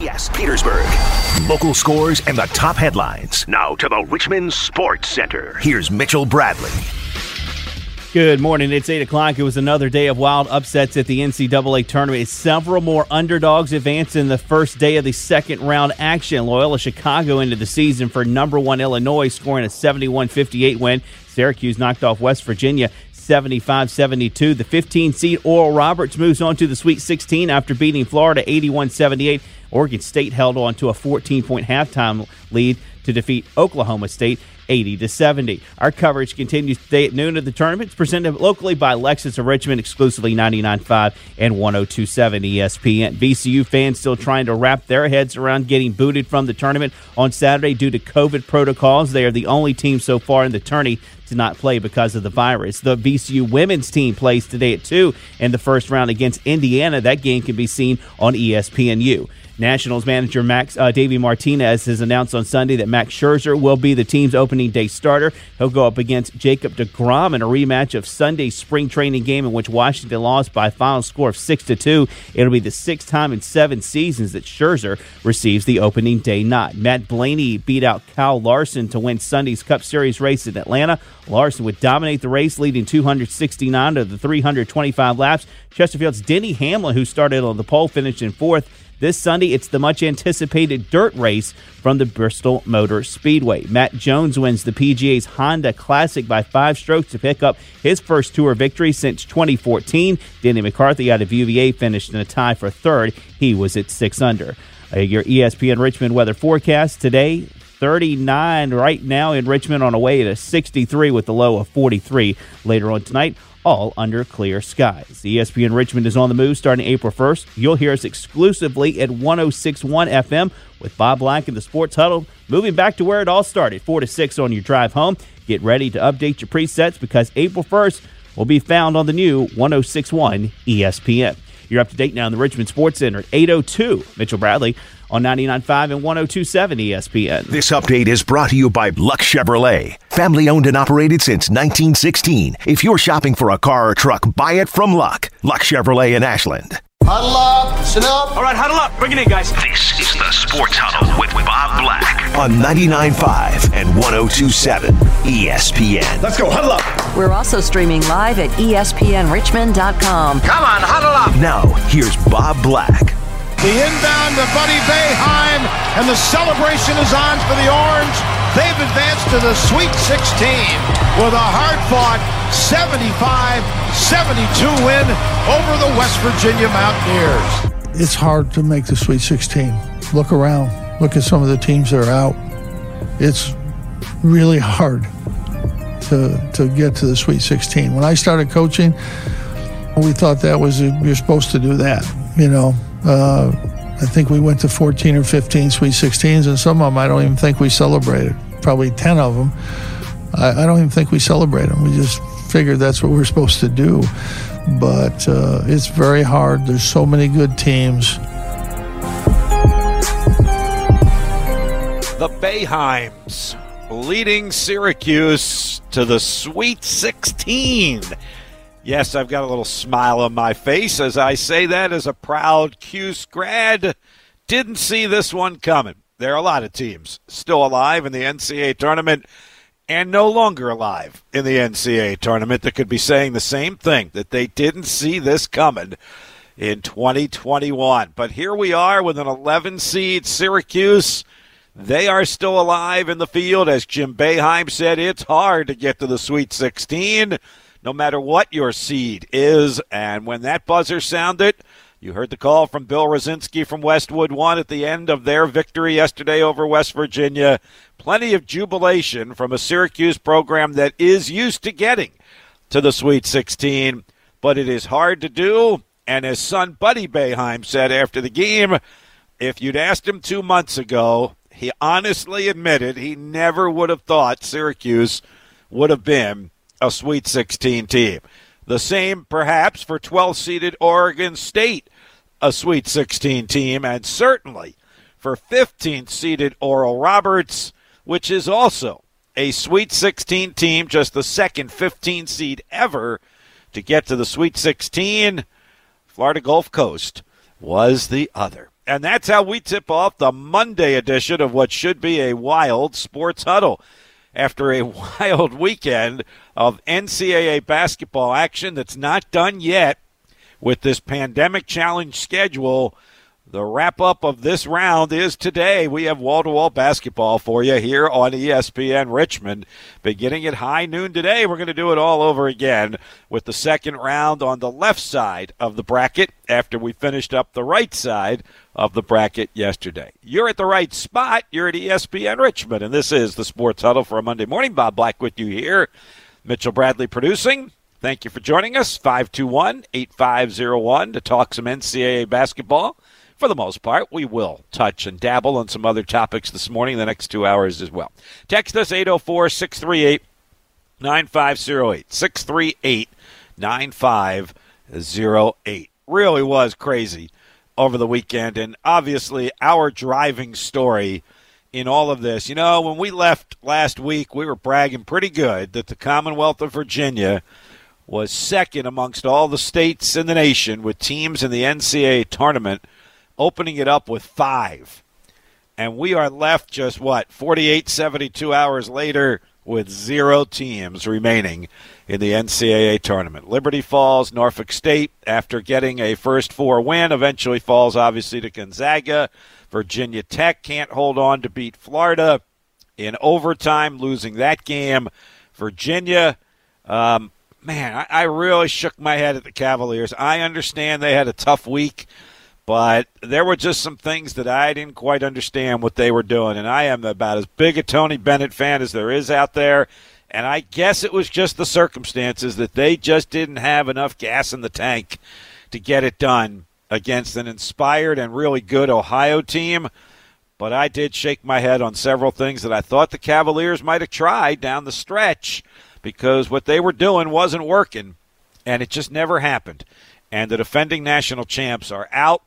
Yes, Petersburg. Local scores and the top headlines. Now to the Richmond Sports Center. Here's Mitchell Bradley. Good morning. It's 8 o'clock. It was another day of wild upsets at the NCAA tournament. Several more underdogs advanced in the first day of the second round action. Loyola Chicago into the season for number one Illinois, scoring a 71 58 win. Syracuse knocked off West Virginia 75 72. The 15 seed Oral Roberts moves on to the Sweet 16 after beating Florida 81 78. Oregon State held on to a 14 point halftime lead to defeat Oklahoma State 80 to 70. Our coverage continues today at noon of the tournament. It's presented locally by Lexus of Richmond, exclusively 99.5 and 102.7 ESPN. VCU fans still trying to wrap their heads around getting booted from the tournament on Saturday due to COVID protocols. They are the only team so far in the tourney to not play because of the virus. The VCU women's team plays today at 2 in the first round against Indiana. That game can be seen on ESPNU. Nationals manager Max uh, Davey Martinez has announced on Sunday that Max Scherzer will be the team's opening day starter. He'll go up against Jacob DeGrom in a rematch of Sunday's spring training game in which Washington lost by a final score of six to two. It'll be the sixth time in seven seasons that Scherzer receives the opening day nod. Matt Blaney beat out Kyle Larson to win Sunday's Cup Series race in Atlanta. Larson would dominate the race, leading 269 to the 325 laps. Chesterfield's Denny Hamlin, who started on the pole, finished in fourth. This Sunday, it's the much anticipated dirt race from the Bristol Motor Speedway. Matt Jones wins the PGA's Honda Classic by five strokes to pick up his first tour victory since 2014. Denny McCarthy out of UVA finished in a tie for third. He was at six under. Your ESPN Richmond weather forecast today 39 right now in Richmond on a way to 63 with the low of 43 later on tonight all under clear skies. ESPN Richmond is on the move starting April 1st. You'll hear us exclusively at 1061 FM with Bob Black and the Sports Huddle. Moving back to where it all started, 4 to 6 on your drive home. Get ready to update your presets because April 1st will be found on the new 1061 ESPN. You're up to date now in the Richmond Sports Center at 802. Mitchell Bradley on 99.5 and 1027 ESPN. This update is brought to you by Luck Chevrolet. Family owned and operated since 1916. If you're shopping for a car or truck, buy it from Luck. Luck Chevrolet in Ashland. Huddle up, sit up. All right, huddle up. Bring it in, guys. This is the Sports Huddle with Bob Black on 99.5 and 1027 ESPN. Let's go, huddle up. We're also streaming live at ESPNRichmond.com. Come on, huddle up. Now, here's Bob Black. The inbound to Buddy Boeheim, and the celebration is on for the Orange. They've advanced to the Sweet 16 with a hard-fought 75-72 win over the West Virginia Mountaineers. It's hard to make the Sweet 16. Look around. Look at some of the teams that are out. It's really hard to, to get to the Sweet 16. When I started coaching, we thought that was, you're supposed to do that, you know. Uh, I think we went to 14 or 15 Sweet 16s, and some of them I don't even think we celebrated. Probably 10 of them. I, I don't even think we celebrated them. We just figured that's what we're supposed to do. But uh, it's very hard. There's so many good teams. The Boeheims leading Syracuse to the Sweet 16. Yes, I've got a little smile on my face as I say that as a proud Cuse grad. Didn't see this one coming. There are a lot of teams still alive in the NCAA tournament and no longer alive in the NCAA tournament that could be saying the same thing that they didn't see this coming in 2021. But here we are with an 11 seed Syracuse. They are still alive in the field. As Jim Boeheim said, it's hard to get to the Sweet 16 no matter what your seed is. And when that buzzer sounded, you heard the call from Bill Rosinski from Westwood One at the end of their victory yesterday over West Virginia. Plenty of jubilation from a Syracuse program that is used to getting to the Sweet 16, but it is hard to do. And as son Buddy Boeheim said after the game, if you'd asked him two months ago, he honestly admitted he never would have thought Syracuse would have been a Sweet 16 team. The same, perhaps, for 12 seeded Oregon State, a Sweet 16 team, and certainly for 15th seeded Oral Roberts, which is also a Sweet 16 team, just the second 15 seed ever to get to the Sweet 16. Florida Gulf Coast was the other. And that's how we tip off the Monday edition of what should be a wild sports huddle. After a wild weekend of NCAA basketball action that's not done yet with this pandemic challenge schedule, the wrap up of this round is today. We have wall to wall basketball for you here on ESPN Richmond. Beginning at high noon today, we're going to do it all over again with the second round on the left side of the bracket after we finished up the right side of the bracket yesterday. You're at the right spot. You're at ESPN Richmond, and this is the Sports Huddle for a Monday morning. Bob Black with you here. Mitchell Bradley producing. Thank you for joining us. 521 8501 to talk some NCAA basketball for the most part. We will touch and dabble on some other topics this morning, the next two hours as well. Text us 804 638 9508. 638 9508. Really was crazy over the weekend, and obviously our driving story in all of this. You know, when we left last week, we were bragging pretty good that the Commonwealth of Virginia was second amongst all the states in the nation with teams in the NCAA tournament opening it up with five. And we are left just what, 48, 72 hours later with zero teams remaining in the NCAA tournament. Liberty Falls, Norfolk State, after getting a first four win, eventually falls obviously to Gonzaga. Virginia Tech can't hold on to beat Florida in overtime, losing that game. Virginia, um, man, I, I really shook my head at the Cavaliers. I understand they had a tough week but there were just some things that I didn't quite understand what they were doing. And I am about as big a Tony Bennett fan as there is out there. And I guess it was just the circumstances that they just didn't have enough gas in the tank to get it done against an inspired and really good Ohio team. But I did shake my head on several things that I thought the Cavaliers might have tried down the stretch because what they were doing wasn't working, and it just never happened. And the defending national champs are out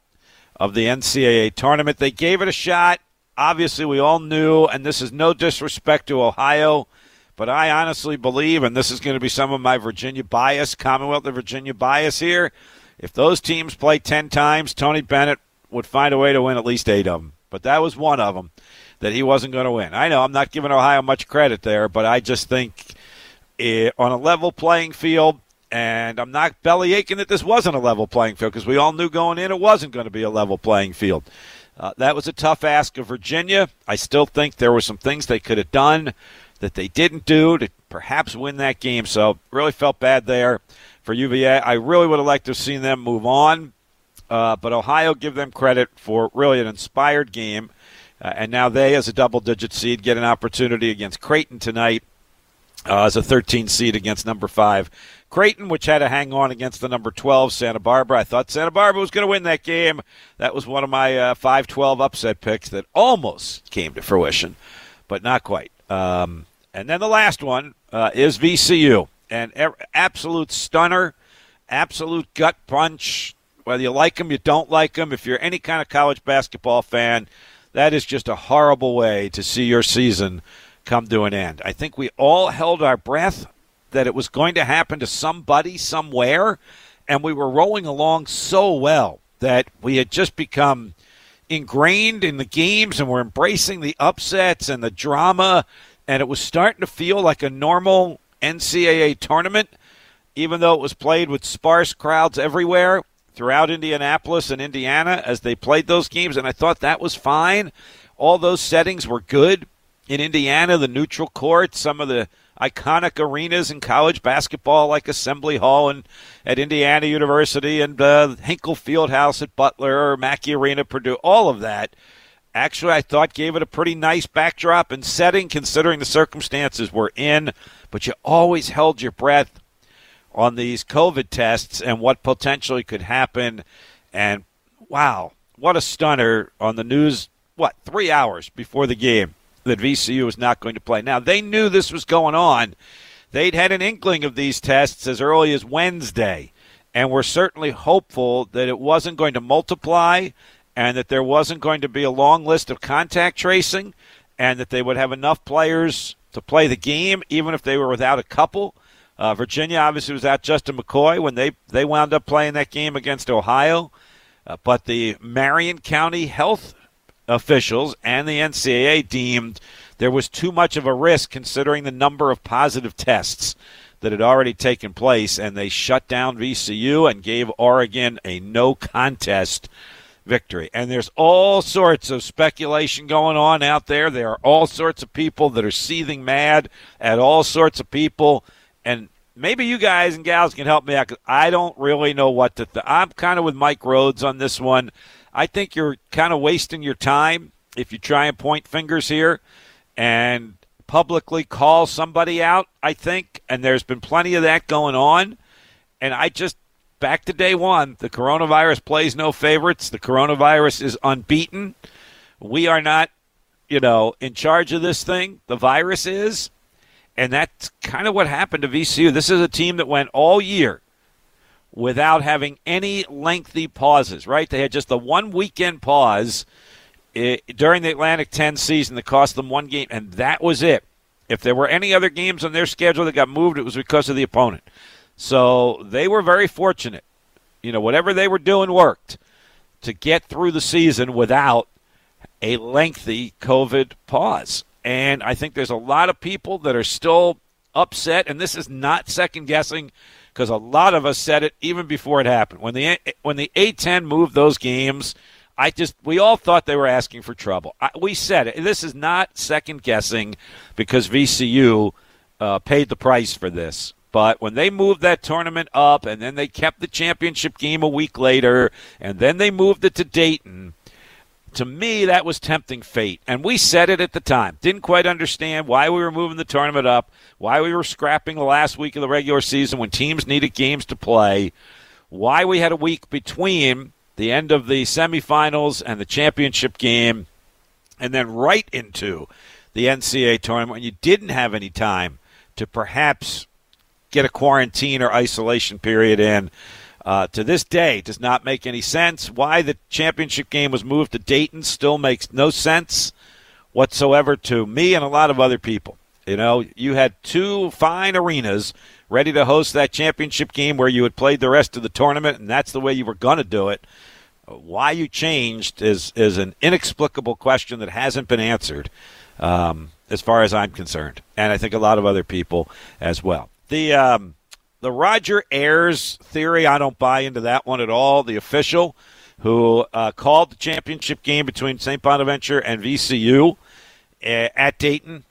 of the NCAA tournament. They gave it a shot. Obviously, we all knew, and this is no disrespect to Ohio, but I honestly believe, and this is going to be some of my Virginia bias, Commonwealth of Virginia bias here. If those teams play 10 times, Tony Bennett would find a way to win at least eight of them. But that was one of them that he wasn't going to win. I know I'm not giving Ohio much credit there, but I just think it, on a level playing field, and I'm not belly aching that this wasn't a level playing field because we all knew going in it wasn't going to be a level playing field. Uh, that was a tough ask of Virginia. I still think there were some things they could have done that they didn't do to perhaps win that game. So really felt bad there for UVA. I really would have liked to have seen them move on, uh, but Ohio give them credit for really an inspired game. Uh, and now they, as a double-digit seed, get an opportunity against Creighton tonight uh, as a 13 seed against number five Creighton, which had to hang on against the number 12 Santa Barbara. I thought Santa Barbara was going to win that game. That was one of my uh, 5-12 upset picks that almost came to fruition, but not quite. Um, and then the last one uh, is VCU, an er- absolute stunner, absolute gut punch. Whether you like them, you don't like them. If you're any kind of college basketball fan, that is just a horrible way to see your season come to an end. I think we all held our breath that it was going to happen to somebody somewhere, and we were rolling along so well that we had just become ingrained in the games and we're embracing the upsets and the drama, and it was starting to feel like a normal NCAA tournament, even though it was played with sparse crowds everywhere throughout Indianapolis and Indiana as they played those games, and I thought that was fine. All those settings were good. In Indiana, the neutral court, some of the iconic arenas in college basketball like Assembly Hall and at Indiana University and uh, Hinkle Fieldhouse at Butler or Mackey Arena, Purdue, all of that. Actually, I thought gave it a pretty nice backdrop and setting considering the circumstances we're in, but you always held your breath on these COVID tests and what potentially could happen. And wow, what a stunner on the news, what, three hours before the game that VCU was not going to play. Now, they knew this was going on. They'd had an inkling of these tests as early as Wednesday, and were certainly hopeful that it wasn't going to multiply and that there wasn't going to be a long list of contact tracing and that they would have enough players to play the game, even if they were without a couple. Uh, Virginia obviously was out Justin McKoy when they, they wound up playing that game against Ohio. Uh, but the Marion County health officials and the NCAA deemed there was too much of a risk considering the number of positive tests that had already taken place, and they shut down VCU and gave Oregon a no contest victory. And there's all sorts of speculation going on out there. There are all sorts of people that are seething mad at all sorts of people. And maybe you guys and gals can help me out because I don't really know what to think. I'm kind of with Mike Rhoades on this one. I think you're kind of wasting your time if you try and point fingers here and publicly call somebody out, I think. And there's been plenty of that going on. And I just, back to day one, the coronavirus plays no favorites. The coronavirus is unbeaten. We are not, you know, in charge of this thing. The virus is. And that's kind of what happened to VCU. This is a team that went all year without having any lengthy pauses, right? They had just the one weekend pause eh, during the Atlantic 10 season that cost them one game, and that was it. If there were any other games on their schedule that got moved, it was because of the opponent. So they were very fortunate. You know, whatever they were doing worked to get through the season without a lengthy COVID pause. And I think there's a lot of people that are still upset, and this is not second guessing because a lot of us said it even before it happened. When the when the A10 moved those games, I just we all thought they were asking for trouble. I, we said it. This is not second guessing because VCU uh, paid the price for this. But when they moved that tournament up, and then they kept the championship game a week later, and then they moved it to Dayton to me, that was tempting fate. And we said it at the time. Didn't quite understand why we were moving the tournament up, why we were scrapping the last week of the regular season when teams needed games to play, why we had a week between the end of the semifinals and the championship game, and then right into the NCAA tournament when you didn't have any time to perhaps get a quarantine or isolation period in uh, to this day does not make any sense. Why the championship game was moved to Dayton still makes no sense whatsoever to me and a lot of other people. You know, you had two fine arenas ready to host that championship game where you had played the rest of the tournament, and that's the way you were going to do it. Why you changed is is an inexplicable question that hasn't been answered, um, as far as I'm concerned, and I think a lot of other people as well. The um, the Roger Ayers theory, I don't buy into that one at all. The official who uh, called the championship game between St. Bonaventure and VCU uh, at Dayton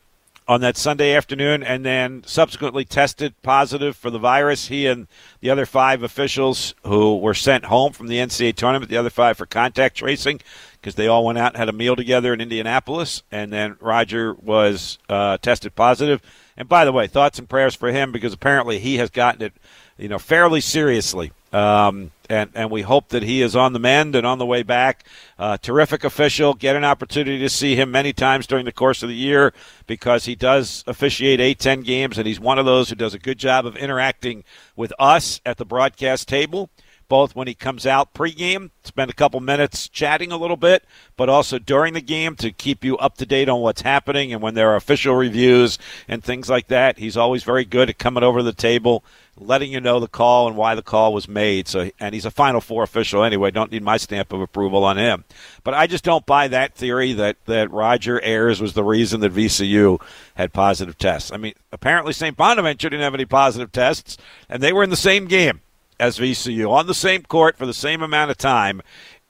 on that Sunday afternoon and then subsequently tested positive for the virus. He and the other five officials who were sent home from the NCAA tournament, the other five for contact tracing, because they all went out and had a meal together in Indianapolis. And then Roger was uh, tested positive. And by the way, thoughts and prayers for him because apparently he has gotten it, you know, fairly seriously. Um, and and we hope that he is on the mend and on the way back. Uh, terrific official. Get an opportunity to see him many times during the course of the year because he does officiate A10 games, and he's one of those who does a good job of interacting with us at the broadcast table both when he comes out pregame, spend a couple minutes chatting a little bit, but also during the game to keep you up to date on what's happening and when there are official reviews and things like that. He's always very good at coming over the table, letting you know the call and why the call was made. So, and he's a Final Four official anyway. Don't need my stamp of approval on him. But I just don't buy that theory that that Roger Ayers was the reason that VCU had positive tests. I mean, apparently St. Bonaventure didn't have any positive tests, and they were in the same game as VCU on the same court for the same amount of time.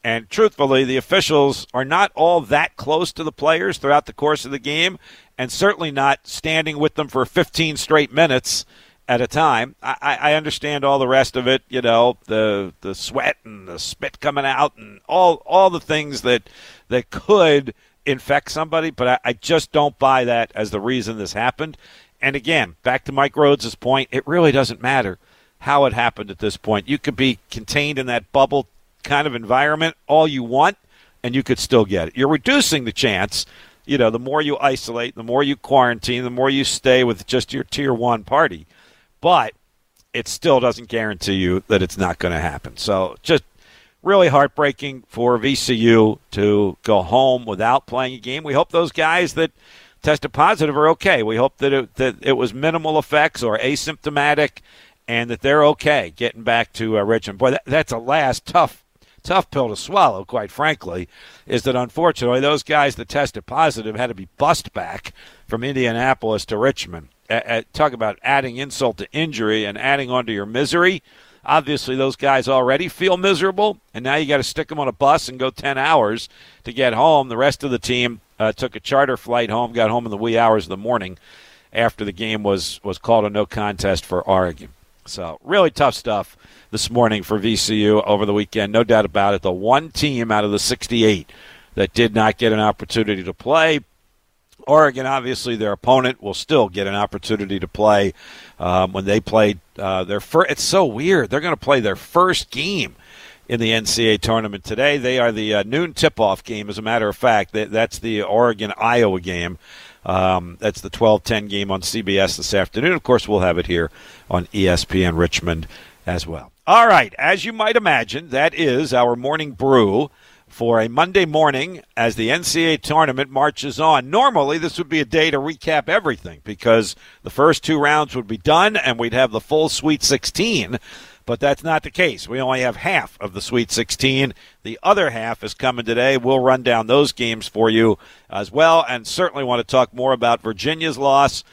And truthfully, the officials are not all that close to the players throughout the course of the game, and certainly not standing with them for 15 straight minutes at a time. I, I understand all the rest of it, you know, the the sweat and the spit coming out and all all the things that that could infect somebody, but I, I just don't buy that as the reason this happened. And again, back to Mike Rhoades' point, it really doesn't matter how it happened at this point. You could be contained in that bubble kind of environment all you want, and you could still get it. You're reducing the chance. You know, the more you isolate, the more you quarantine, the more you stay with just your tier one party. But it still doesn't guarantee you that it's not going to happen. So just really heartbreaking for VCU to go home without playing a game. We hope those guys that tested positive are okay. We hope that it, that it was minimal effects or asymptomatic and that they're okay getting back to uh, Richmond. Boy, that, that's a last tough, tough pill to swallow, quite frankly, is that unfortunately those guys that tested positive had to be bussed back from Indianapolis to Richmond. talk about adding insult to injury and adding on to your misery. Obviously, those guys already feel miserable, and now you got to stick them on a bus and go 10 hours to get home. The rest of the team uh, took a charter flight home, got home in the wee hours of the morning after the game was, was called a no contest for Oregon. So, really tough stuff this morning for VCU over the weekend. No doubt about it. The one team out of the 68 that did not get an opportunity to play. Oregon, obviously, their opponent will still get an opportunity to play um, when they played uh, their first. It's so weird. They're going to play their first game in the NCAA tournament today. They are the uh, noon tip-off game. As a matter of fact, that's the Oregon Iowa game. Um, that's the 12-10 game on CBS this afternoon. Of course, we'll have it here on ESPN Richmond as well. All right, as you might imagine, that is our morning brew for a Monday morning as the NCAA tournament marches on. Normally, this would be a day to recap everything because the first two rounds would be done and we'd have the full Sweet 16. But that's not the case. We only have half of the Sweet 16. The other half is coming today. We'll run down those games for you as well, and certainly want to talk more about Virginia's loss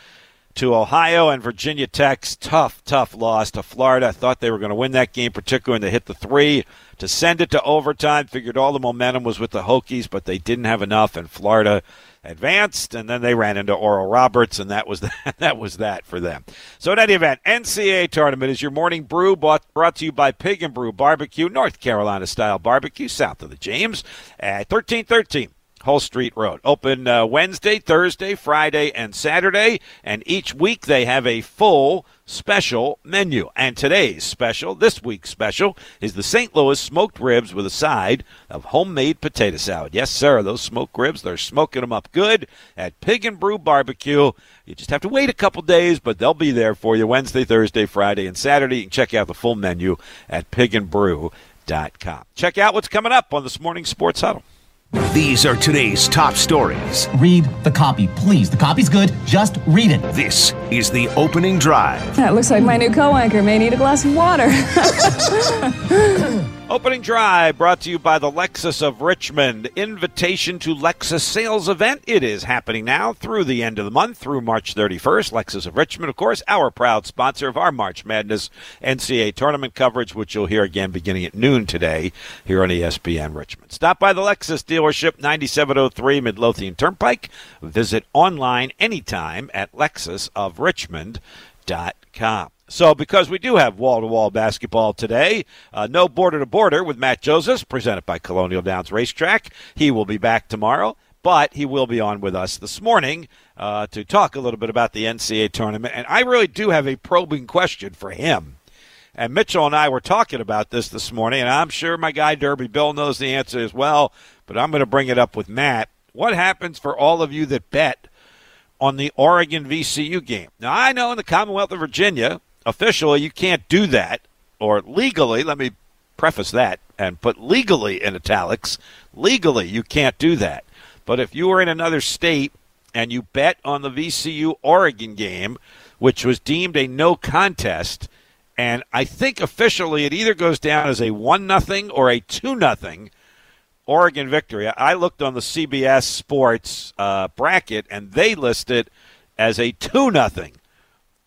to Ohio and Virginia Tech's tough, tough loss to Florida. I thought they were going to win that game, particularly when they hit the three to send it to overtime. Figured all the momentum was with the Hokies, but they didn't have enough, and Florida advanced, and then they ran into Oral Roberts, and that was that, that was that for them. So in any event, NCAA tournament is your morning brew brought, brought to you by Pig and Brew Barbecue, North Carolina style barbecue, south of the James, at thirteen thirteen Hull Street Road. Open uh, Wednesday, Thursday, Friday, and Saturday, and each week they have a full special menu. And today's special, this week's special, is the St. Louis smoked ribs with a side of homemade potato salad. Yes, sir, those smoked ribs, they're smoking them up good at Pig and Brew Barbecue. You just have to wait a couple days, but they'll be there for you Wednesday, Thursday, Friday, and Saturday. You can check out the full menu at pigandbrew.com. Check out what's coming up on this morning's Sports Huddle. These are today's top stories. Read the copy, please. The copy's good. Just read it. This is the opening drive. That looks like my new co anchor may need a glass of water. Opening drive brought to you by the Lexus of Richmond. Invitation to Lexus sales event. It is happening now through the end of the month, through March 31st. Lexus of Richmond, of course, our proud sponsor of our March Madness NCAA tournament coverage, which you'll hear again beginning at noon today here on ESPN Richmond. Stop by the Lexus dealership, 9703 Midlothian Turnpike. Visit online anytime at lexusofrichmond.com. So, because we do have wall to wall basketball today, uh, no border to border with Matt Josephs, presented by Colonial Downs Racetrack. He will be back tomorrow, but he will be on with us this morning uh, to talk a little bit about the NCAA tournament. And I really do have a probing question for him. And Mitchell and I were talking about this this morning, and I'm sure my guy Derby Bill knows the answer as well, but I'm going to bring it up with Matt. What happens for all of you that bet on the Oregon VCU game? Now, I know in the Commonwealth of Virginia, officially you can't do that, or legally, let me preface that and put legally in italics, legally you can't do that. But if you were in another state and you bet on the VCU Oregon game, which was deemed a no contest, and I think officially it either goes down as a one nothing or a two nothing Oregon victory. I looked on the CBS Sports uh, bracket and they list it as a two nothing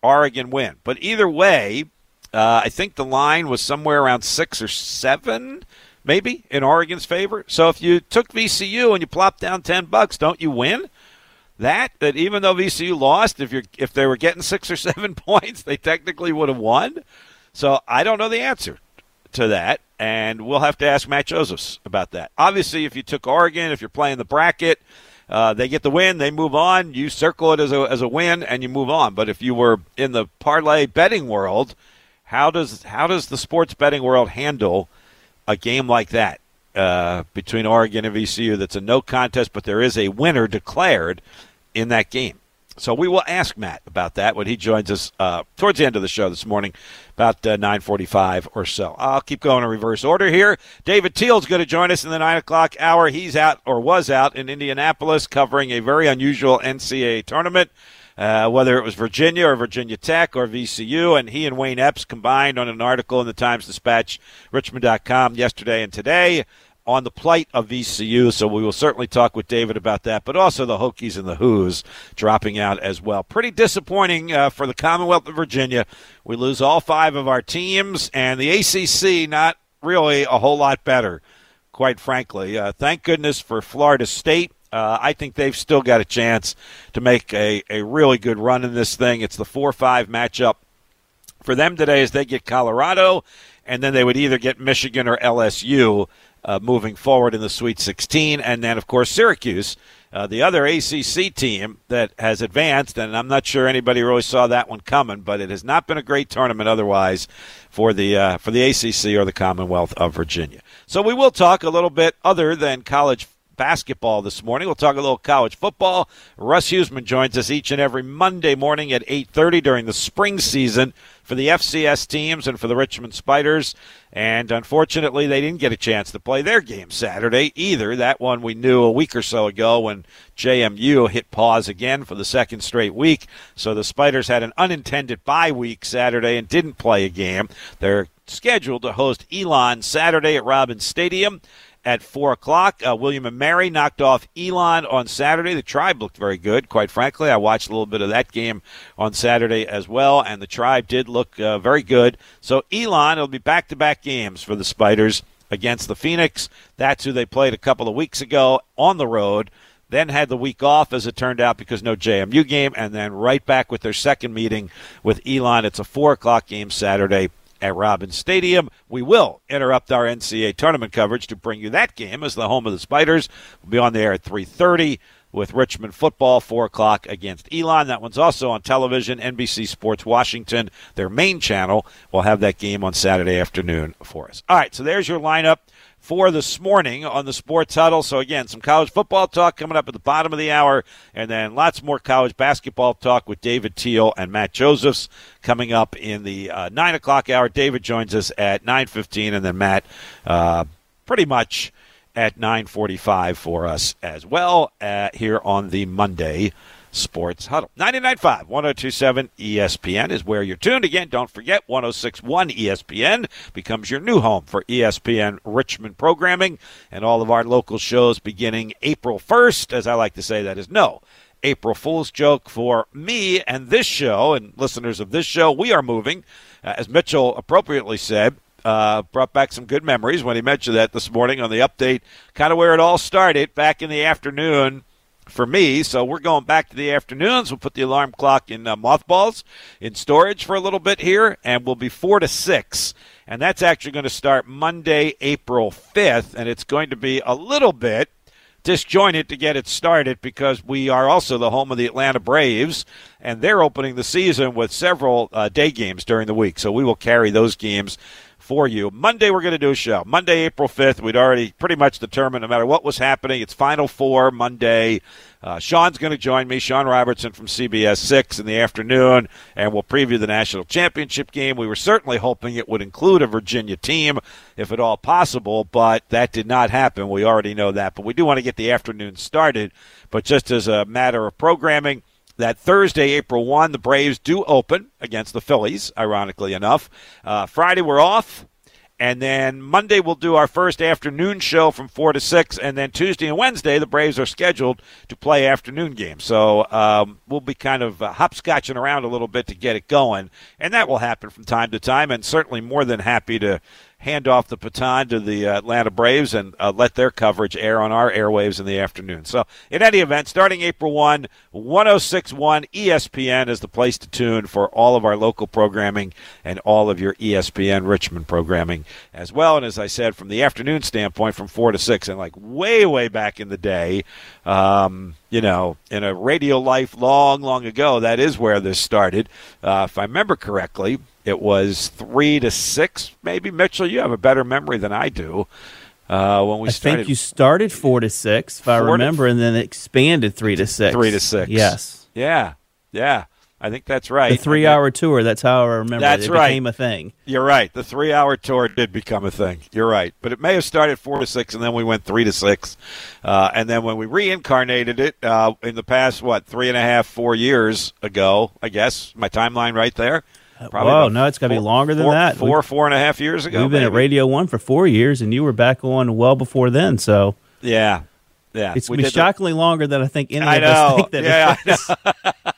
Oregon win. But either way, uh, I think the line was somewhere around six or seven, maybe in Oregon's favor. So if you took VCU and you plopped down ten bucks, don't you win? That that even though VCU lost, if you're if they were getting six or seven points, they technically would have won. So I don't know the answer to that, and we'll have to ask Matt Josephs about that. Obviously, if you took Oregon, if you're playing the bracket, uh, they get the win, they move on. You circle it as a as a win, and you move on. But if you were in the parlay betting world, how does how does the sports betting world handle a game like that uh, between Oregon and VCU? That's a no contest, but there is a winner declared in that game. So we will ask Matt about that when he joins us uh, towards the end of the show this morning, about uh, 9:45 or so. I'll keep going in reverse order here. David Teel's going to join us in the nine o'clock hour. He's out or was out in Indianapolis covering a very unusual NCAA tournament. Uh, whether it was Virginia or Virginia Tech or VCU, and he and Wayne Epps combined on an article in the Times Dispatch, Richmond.com yesterday and today on the plight of VCU. So we will certainly talk with David about that, but also the Hokies and the Hoos dropping out as well. Pretty disappointing uh, for the Commonwealth of Virginia. We lose all five of our teams, and the ACC not really a whole lot better, quite frankly. Uh, thank goodness for Florida State. Uh, I think they've still got a chance to make a, a really good run in this thing. It's the 4 5 matchup for them today as they get Colorado, and then they would either get Michigan or LSU uh, moving forward in the Sweet 16. And then, of course, Syracuse, uh, the other ACC team that has advanced. And I'm not sure anybody really saw that one coming, but it has not been a great tournament otherwise for the uh, for the ACC or the Commonwealth of Virginia. So we will talk a little bit other than college basketball this morning. We'll talk a little college football. Russ Huesman joins us each and every Monday morning at 8:30 during the spring season for the FCS teams and for the Richmond Spiders. And unfortunately, they didn't get a chance to play their game Saturday either. That one we knew a week or so ago when JMU hit pause again for the second straight week. So the Spiders had an unintended bye week Saturday and didn't play a game. They're scheduled to host Elon Saturday at Robins Stadium at 4 o'clock. Uh, William and Mary knocked off Elon on Saturday. The Tribe looked very good, quite frankly. I watched a little bit of that game on Saturday as well, and the Tribe did look uh, very good. So Elon, it'll be back to back games for the Spiders against the Phoenix. That's who they played a couple of weeks ago on the road. Then had the week off, as it turned out, because no JMU game, and then right back with their second meeting with Elon. It's a 4 o'clock game Saturday at Robins Stadium. We will interrupt our NCAA tournament coverage to bring you that game as the home of the Spiders. We'll be on the air at 3:30 with Richmond football, 4 o'clock against Elon. That one's also on television. NBC Sports Washington, their main channel, will have that game on Saturday afternoon for us. All right, so there's your lineup for this morning on the Sports Huddle. So, again, some college football talk coming up at the bottom of the hour, and then lots more college basketball talk with David Teel and Matt Josephs coming up in the uh, 9 o'clock hour. David joins us at 9.15, and then Matt uh, pretty much at 9.45 for us as well uh, here on the Monday Sports Huddle. 99.5, 1027 ESPN is where you're tuned. Again, don't forget 1061 ESPN becomes your new home for ESPN Richmond programming and all of our local shows beginning April 1st. As I like to say, that is no April Fool's joke for me and this show and listeners of this show. We are moving, uh, as Mitchell appropriately said. Uh, brought back some good memories when he mentioned that this morning on the update, kind of where it all started back in the afternoon for me. So we're going back to the afternoons. We'll put the alarm clock in uh, mothballs in storage for a little bit here, and we'll be four to six. And that's actually going to start Monday, April 5th, and it's going to be a little bit disjointed to get it started because we are also the home of the Atlanta Braves, and they're opening the season with several uh, day games during the week. So we will carry those games for you. Monday, we're going to do a show. Monday, April 5th. We'd already pretty much determined no matter what was happening, it's Final Four Monday. Uh, Sean's going to join me, Sean Robertson from CBS 6 in the afternoon, and we'll preview the national championship game. We were certainly hoping it would include a Virginia team, if at all possible, but that did not happen. We already know that. But we do want to get the afternoon started. But just as a matter of programming, that Thursday, April 1, the Braves do open against the Phillies, ironically enough. Uh, Friday, we're off. And then Monday, we'll do our first afternoon show from 4 to 6. And then Tuesday and Wednesday, the Braves are scheduled to play afternoon games. So um, we'll be kind of uh, hopscotching around a little bit to get it going. And that will happen from time to time. And certainly more than happy to hand off the baton to the uh, Atlanta Braves and uh, let their coverage air on our airwaves in the afternoon. So, in any event, starting April 1, 1061 ESPN is the place to tune for all of our local programming and all of your ESPN Richmond programming as well. And as I said, from the afternoon standpoint, from 4 to 6, and like way, way back in the day, um, you know, in a radio life long, long ago, that is where this started. Uh, if I remember correctly, it was three to six, maybe. Mitchell, you have a better memory than I do. Uh, when we I started, think you started four to six, if I Four to- remember, and then expanded three to six. Three to six. Yes. Yeah. Yeah, I think that's right. The three hour tour. That's how I remember. That's it. It right. became a thing. You're right. The three hour tour did become a thing. You're right. But it may have started four to six, and then we went three to six. Uh, and then when we reincarnated it uh, in the past, what, three and a half, four years ago, I guess, my timeline right there. Probably Whoa, no, it's got to be longer than four- that. Four, We've- four and a half years ago. We've been at. Radio One for four years, and you were back on well before then. So Yeah. Yeah. it's We been the- shockingly longer than I think any I of us think that Yeah, it is.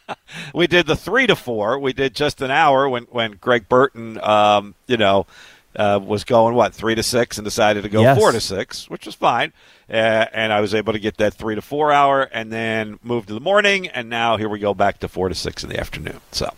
we did the three to four. We did just an hour when when Greg Burton, um, you know, uh, was going what three to six and decided to go Yes. four to six, which was fine. Uh, and I was able to get that three to four hour, and then move to the morning, and now here we go back to four to six in the afternoon. So.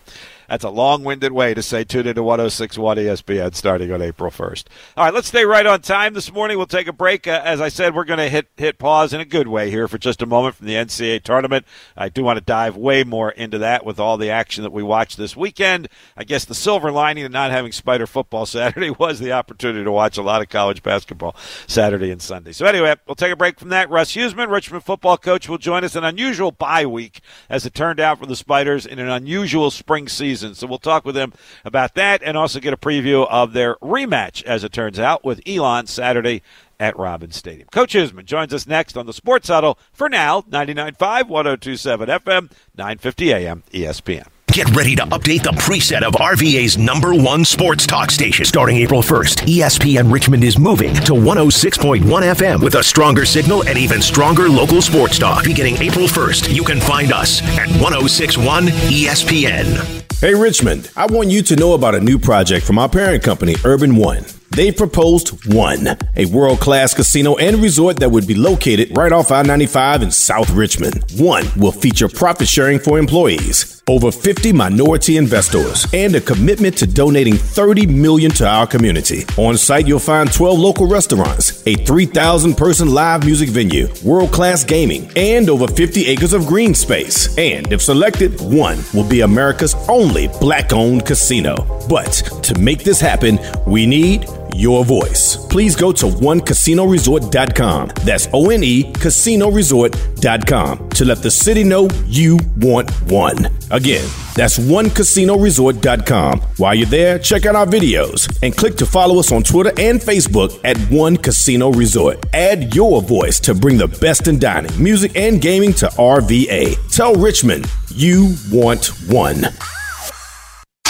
That's a long-winded way to say tune into 106.1 ESPN starting on April 1st. All right, let's stay right on time this morning. We'll take a break. Uh, as I said, we're going to hit hit pause in a good way here for just a moment from the NCAA tournament. I do want to dive way more into that with all the action that we watched this weekend. I guess the silver lining of not having Spider football Saturday was the opportunity to watch a lot of college basketball Saturday and Sunday. So anyway, we'll take a break from that. Russ Huesman, Richmond football coach, will join us. An unusual bye week as it turned out for the Spiders in an unusual spring season. So we'll talk with him about that and also get a preview of their rematch, as it turns out, with Elon Saturday at Robins Stadium. Coach Huesman joins us next on the Sports Huddle. For now, 99.5, 1027 FM, 950 AM, ESPN. Get ready to update the preset of RVA's number one sports talk station. Starting April 1st, ESPN Richmond is moving to 106.1 FM with a stronger signal and even stronger local sports talk. Beginning April 1st, you can find us at 1061 ESPN. Hey Richmond, I want you to know about a new project from our parent company, Urban One. They proposed One, a world class casino and resort that would be located right off I 95 in South Richmond. One will feature profit sharing for employees, over 50 minority investors, and a commitment to donating 30 million to our community. On site, you'll find 12 local restaurants, a 3,000 person live music venue, world class gaming, and over 50 acres of green space. And if selected, One will be America's only black owned casino. But to make this happen, we need your voice. Please go to onecasinoresort.com. That's O N E casinoresort.com to let the city know you want one. Again, that's onecasinoresort.com. While you're there, check out our videos and click to follow us on Twitter and Facebook at One Casino Resort. Add your voice to bring the best in dining, music, and gaming to RVA. Tell Richmond you want one.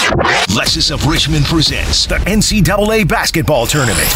Lexus of Richmond presents the NCAA basketball tournament.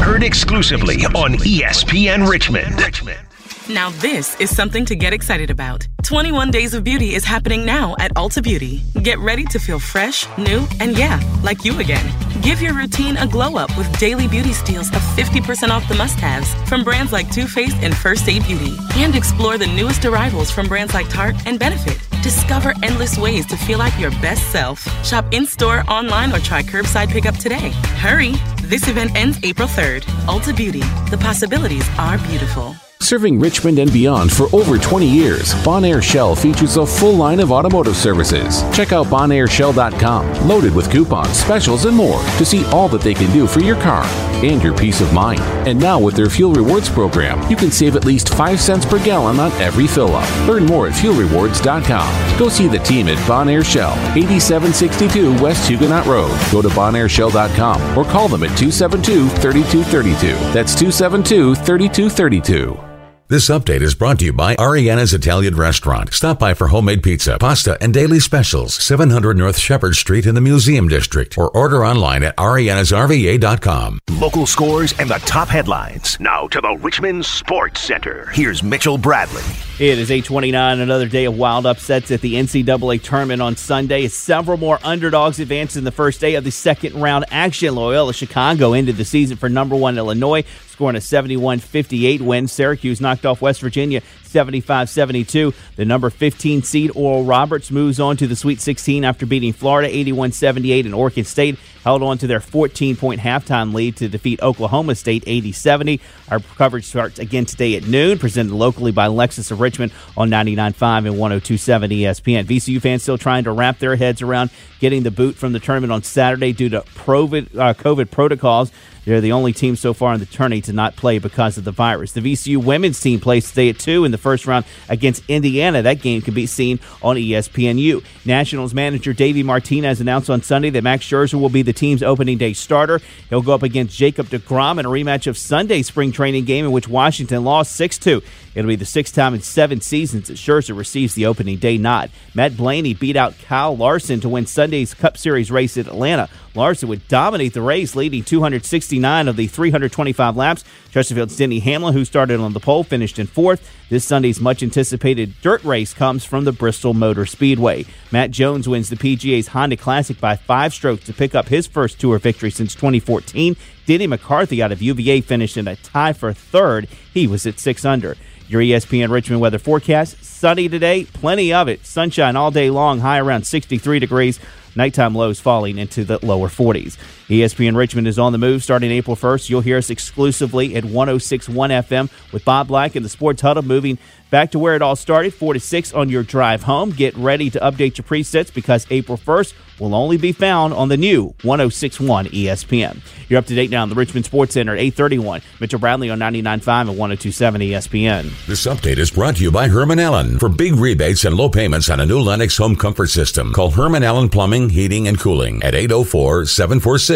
Heard exclusively on ESPN Richmond. Now, this is something to get excited about. 21 Days of Beauty is happening now at Ulta Beauty. Get ready to feel fresh, new, and yeah, like you again. Give your routine a glow up with daily beauty steals of 50% off the must haves from brands like Too Faced and First Aid Beauty. And explore the newest arrivals from brands like Tarte and Benefit. Discover endless ways to feel like your best self. Shop in store, online, or try curbside pickup today. Hurry! This event ends April 3rd. Ulta Beauty. The possibilities are beautiful. Serving Richmond and beyond for over 20 years, Bonaire Shell features a full line of automotive services. Check out bonairshell.com, loaded with coupons, specials, and more to see all that they can do for your car and your peace of mind. And now with their Fuel Rewards program, you can save at least 5 cents per gallon on every fill up. Learn more at fuelrewards.com. Go see the team at Bonaire Shell, 8762 West Huguenot Road. Go to bonairshell.com or call them at 272 3232. That's 272 3232. This update is brought to you by Ariana's Italian Restaurant. Stop by for homemade pizza, pasta, and daily specials. 700 North Shepherd Street in the Museum District. Or order online at arianasrva.com. Local scores and the top headlines. Now to the Richmond Sports Center. Here's Mitchell Bradley. It is 829, another day of wild upsets at the NCAA tournament on Sunday. Several more underdogs advanced in the first day of the second round action. Loyola Chicago ended the season for number one Illinois, scoring a 71 58 win. Syracuse knocked off West Virginia 75 72. The number 15 seed Oral Roberts moves on to the Sweet 16 after beating Florida 81 78, and Oregon State held on to their 14 point halftime lead to defeat Oklahoma State 80 70. Our coverage starts again today at noon, presented locally by Lexus of Richmond on 99.5 and 1027 ESPN. VCU fans still trying to wrap their heads around getting the boot from the tournament on Saturday due to COVID, uh, COVID protocols. They're the only team so far in the tourney to not play because of the virus. The VCU women's team plays today at 2 in the first round against Indiana. That game can be seen on ESPNU. Nationals manager Davey Martinez announced on Sunday that Max Scherzer will be the team's opening day starter. He'll go up against Jacob DeGrom in a rematch of Sunday's spring training game in which Washington lost 6 2. It'll be the sixth time in seven seasons that Scherzer receives the opening day nod. Matt Blaney beat out Kyle Larson to win Sunday's Cup Series race at Atlanta. Larson would dominate the race, leading 269 of the 325 laps. Chesterfield's Denny Hamlin, who started on the pole, finished in fourth. This Sunday's much anticipated dirt race comes from the Bristol Motor Speedway. Matt Jones wins the PGA's Honda Classic by five strokes to pick up his first tour victory since 2014. Denny McCarthy out of UVA finished in a tie for third. He was at six under. Your ESPN Richmond weather forecast sunny today, plenty of it. Sunshine all day long, high around 63 degrees. Nighttime lows falling into the lower 40s. ESPN Richmond is on the move starting April 1st. You'll hear us exclusively at 1061 FM with Bob Black and the Sports Huddle moving back to where it all started, 4 to 6 on your drive home. Get ready to update your presets because April 1st will only be found on the new 1061 ESPN. You're up to date now on the Richmond Sports Center at 831. Mitchell Bradley on 99.5 and 1027 ESPN. This update is brought to you by Herman Allen. For big rebates and low payments on a new Lennox home comfort system, call Herman Allen Plumbing, Heating, and Cooling at 804 746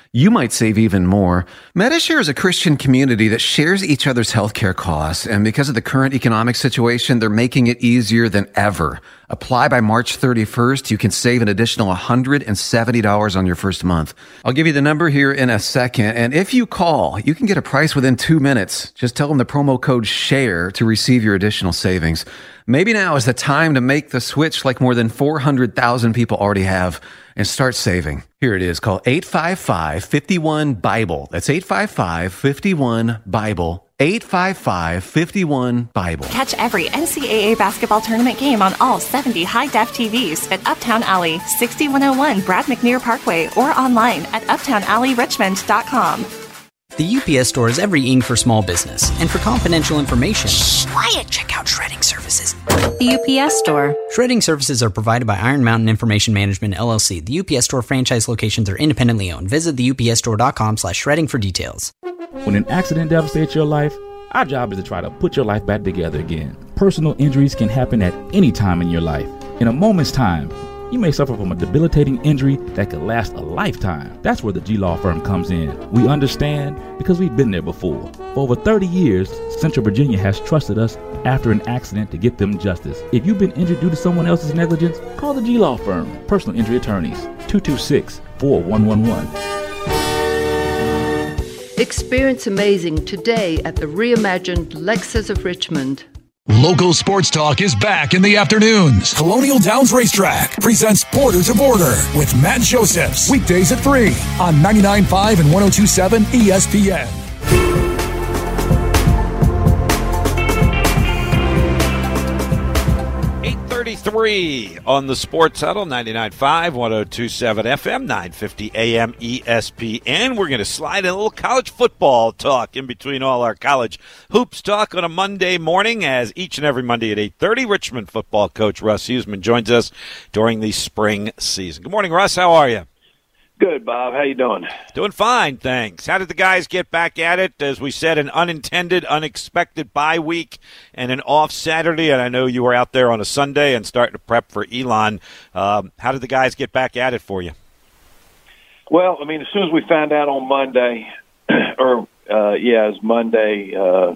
You might save even more. Medi-Share is a Christian community that shares each other's healthcare costs, and because of the current economic situation, they're making it easier than ever. Apply by March 31st. You can save an additional $170 on your first month. I'll give you the number here in a second. And if you call, you can get a price within two minutes. Just tell them the promo code SHARE to receive your additional savings. Maybe now is the time to make the switch like more than 400,000 people already have and start saving. Here it is. Call 855 51 Bible. That's 855 51 Bible. 855 51 Bible. Catch every NCAA basketball tournament game on all 70 high def TVs at Uptown Alley, 6101 Brad McNeer Parkway, or online at uptownalleyrichmond.com. The UPS store is every ing for small business. And for confidential information, Shh, quiet, check out shredding services. The UPS store. Shredding services are provided by Iron Mountain Information Management LLC. The UPS store franchise locations are independently owned. Visit theupsstore.com slash shredding for details. When an accident devastates your life, our job is to try to put your life back together again. Personal injuries can happen at any time in your life. In a moment's time, you may suffer from a debilitating injury that could last a lifetime. That's where the G Law Firm comes in. We understand because we've been there before. For over 30 years, Central Virginia has trusted us after an accident to get them justice. If you've been injured due to someone else's negligence, call the G Law Firm, personal injury attorneys, 226 4111. Experience amazing today at the reimagined Lexus of Richmond. Local sports talk is back in the afternoons. Colonial Downs Racetrack presents Border to Border with Matt Josephs. Weekdays at 3 on 99.5 and 102.7 ESPN. Thirty-three on the Sports Huddle, 99.5, 1027 FM, 950 AM ESPN. We're going to slide in a little college football talk in between all our college hoops talk on a Monday morning as each and every Monday at 8.30, Richmond football coach Russ Huesman joins us during the spring season. Good morning, Russ. How are you? Good, Bob. How you doing? Doing fine, thanks. How did the guys get back at it? As we said, an unintended, unexpected bye week and an off Saturday, and I know you were out there on a Sunday and starting to prep for Elon. Um, how did the guys get back at it for you? Well, I mean, as soon as we found out on Monday, or uh, yeah, it was Monday uh,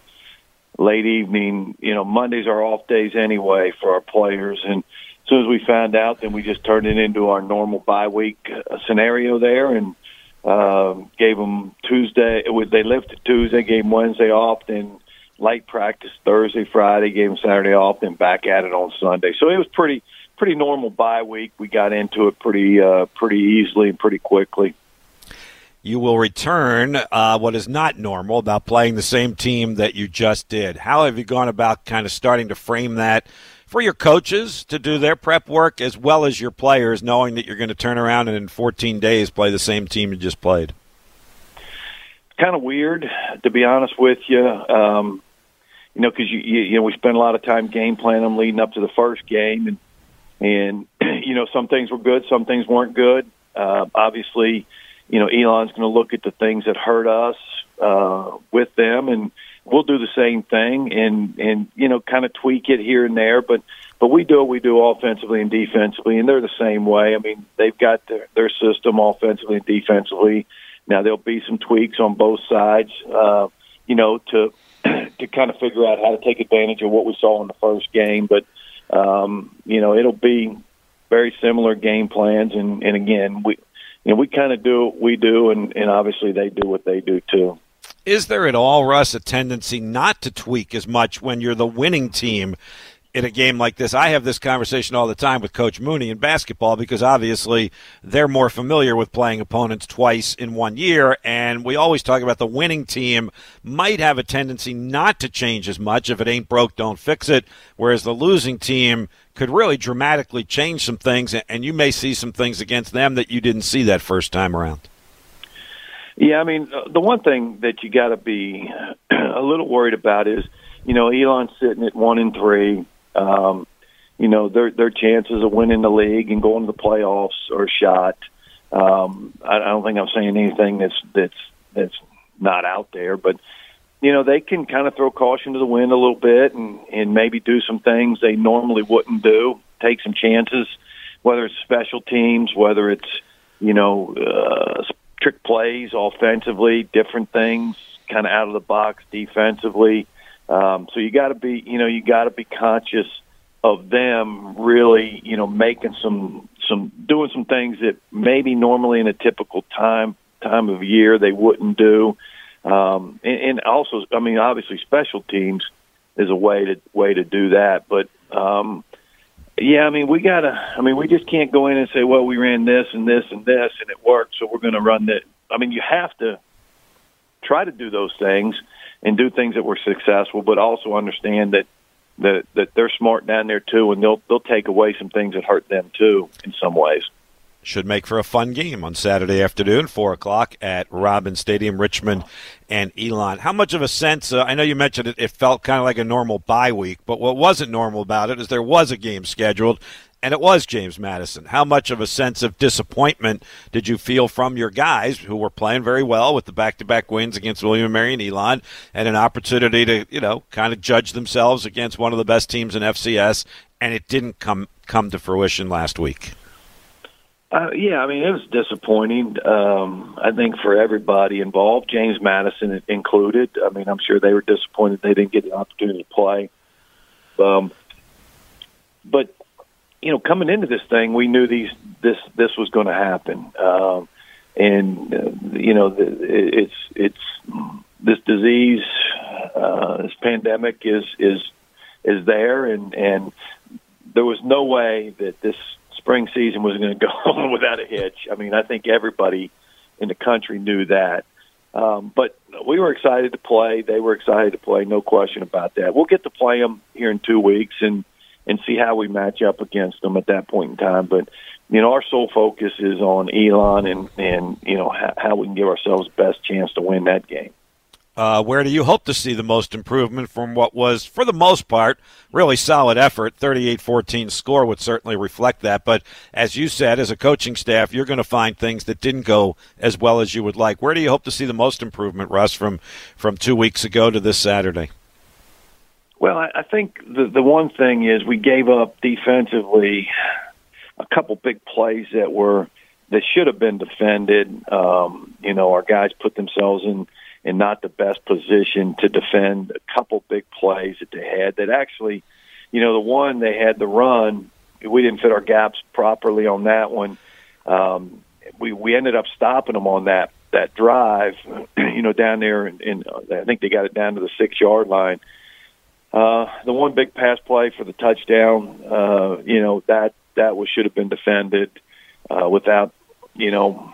late evening. You know, Mondays are off days anyway for our players, and as soon as we found out, then we just turned it into our normal bye week uh, scenario there, and um, gave them Tuesday. Was, they lifted Tuesday, gave them Wednesday off, then light practice Thursday, Friday, gave them Saturday off, then back at it on Sunday. So it was pretty pretty normal bye week. We got into it pretty uh, pretty easily and pretty quickly you will return uh, what is not normal about playing the same team that you just did. How have you gone about kind of starting to frame that for your coaches to do their prep work as well as your players, knowing that you're going to turn around and in 14 days play the same team you just played? Kind of weird, to be honest with you. Um, you know, because you, you you know we spent a lot of time game planning them leading up to the first game, and and you know some things were good, some things weren't good. Uh, obviously, you know Elon's going to look at the things that hurt us uh, with them, and we'll do the same thing, and and you know kind of tweak it here and there, but but we do what we do offensively and defensively, and they're the same way. I mean, they've got their, their system offensively and defensively. Now there'll be some tweaks on both sides, uh, you know, to to kind of figure out how to take advantage of what we saw in the first game. But um, you know, it'll be very similar game plans, and and again, we you know we kind of do what we do, and and obviously they do what they do too. Is there at all, Russ, a tendency not to tweak as much when you're the winning team in a game like this. I have this conversation all the time with Coach Mooney in basketball because obviously they're more familiar with playing opponents twice in one year. And we always talk about the winning team might have a tendency not to change as much. If it ain't broke, don't fix it. Whereas the losing team could really dramatically change some things. And you may see some things against them that you didn't see that first time around. Yeah, I mean, uh, the one thing that you got to be a little worried about is, you know, Elon's sitting at one and three um, you know their their chances of winning the league and going to the playoffs are shot. Um, I, I don't think I'm saying anything that's that's that's not out there, but you know they can kind of throw caution to the wind a little bit and and maybe do some things they normally wouldn't do, take some chances, whether it's special teams, whether it's you know uh, trick plays offensively, different things, kind of out of the box defensively. Um, so you got to be, you know, you got to be conscious of them really, you know, making some some doing some things that maybe normally in a typical time time of year they wouldn't do. Um, and, and also, I mean, obviously, special teams is a way to way to do that. But um, yeah, I mean, we gotta. I mean, we just can't go in and say, well, we ran this and this and this and it worked, so we're going to run that. I mean, you have to try to do those things and do things that were successful, but also understand that that that they're smart down there too, and they'll they'll take away some things that hurt them too in some ways. Should make for a fun game on Saturday afternoon, four o'clock at Robins Stadium, Richmond and Elon. How much of a sense? Uh, I know you mentioned it. It felt kind of like a normal bye week, but what wasn't normal about it is there was a game scheduled, and it was James Madison. How much of a sense of disappointment did you feel from your guys who were playing very well with the back-to-back wins against William and Mary and Elon, and an opportunity to you know kind of judge themselves against one of the best teams in FCS, and it didn't come come to fruition last week. Uh, yeah, I mean it was disappointing. Um, I think for everybody involved, James Madison included. I mean, I'm sure they were disappointed they didn't get the opportunity to play. Um, but you know, coming into this thing, we knew these this this was going to happen, um, and uh, you know, the, it's it's this disease, uh, this pandemic is is is there, and and there was no way that this spring season was going to go on without a hitch. I mean, I think everybody in the country knew that. Um, but we were excited to play. They were excited to play. No question about that. We'll get to play them here in two weeks, and and see how we match up against them at that point in time. But you know, our sole focus is on Elon and and you know how, how we can give ourselves best chance to win that game. Uh, where do you hope to see the most improvement from what was, for the most part, really solid effort? 38 14 score would certainly reflect that. But as you said, as a coaching staff, you're going to find things that didn't go as well as you would like. Where do you hope to see the most improvement, Russ, from, from two weeks ago to this Saturday? Well, I, think the the one thing is we gave up defensively a couple big plays that were that should have been defended. Um, you know, our guys put themselves in in not the best position to defend a couple big plays that they had that actually, you know, the one they had the run, we didn't fit our gaps properly on that one. Um, we we ended up stopping them on that that drive, you know, down there, and, and I think they got it down to the six yard line. Uh, the one big pass play for the touchdown, uh, you know that that was should have been defended uh, without, you know,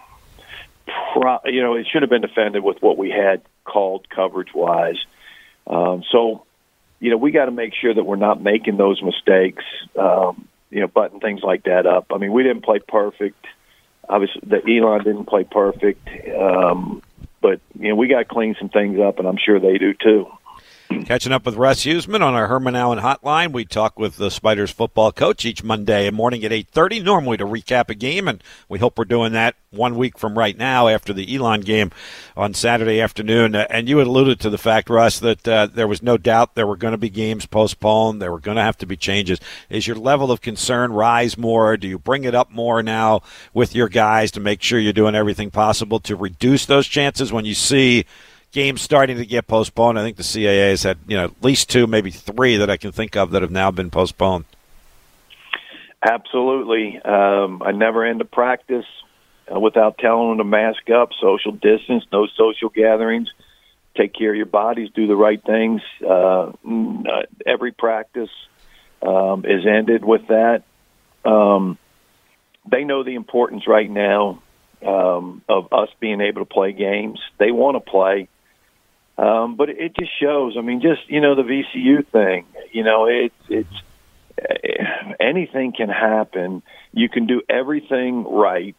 pro, you know it should have been defended with what we had called coverage wise. Um, so, you know, we got to make sure that we're not making those mistakes. Um, you know, button things like that up. I mean, we didn't play perfect. Obviously, the Elon didn't play perfect, um, but you know, we got to clean some things up, and I'm sure they do too. Catching up with Russ Huesman on our Herman Allen hotline. We talk with the Spiders football coach each Monday morning at 8.30, normally to recap a game, and we hope we're doing that one week from right now after the Elon game on Saturday afternoon. Uh, and you alluded to the fact, Russ, that uh, there was no doubt there were going to be games postponed. There were going to have to be changes. Is your level of concern rise more? Do you bring it up more now with your guys to make sure you're doing everything possible to reduce those chances when you see – games starting to get postponed. I think the CAA has had you know at least two, maybe three that I can think of that have now been postponed. Absolutely. Um, I never end a practice uh, without telling them to mask up, social distance, no social gatherings, take care of your bodies, do the right things. Uh, uh every practice um, is ended with that. Um, they know the importance right now um, of us being able to play games. They want to play. Um, but it just shows. I mean, just you know the VCU thing. You know, it's it's uh, anything can happen. You can do everything right,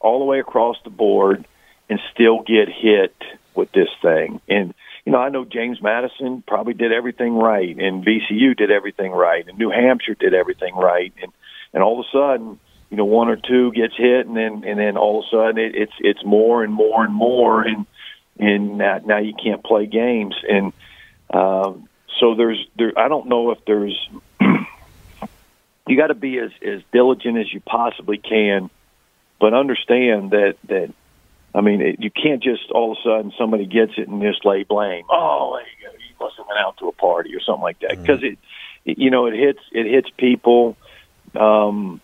all the way across the board, and still get hit with this thing. And you know, I know James Madison probably did everything right, and VCU did everything right, and New Hampshire did everything right, and and all of a sudden, you know, one or two gets hit, and then and then all of a sudden it, it's it's more and more and more, and and now, now you can't play games. And um, so there's there. I don't know if there's. you got to be as as diligent as you possibly can, but understand that that. I mean, it, you can't just all of a sudden somebody gets it and just lay blame. Oh, there you must have went out to a party or something like that because mm-hmm. it, you know, it hits it hits people. Um,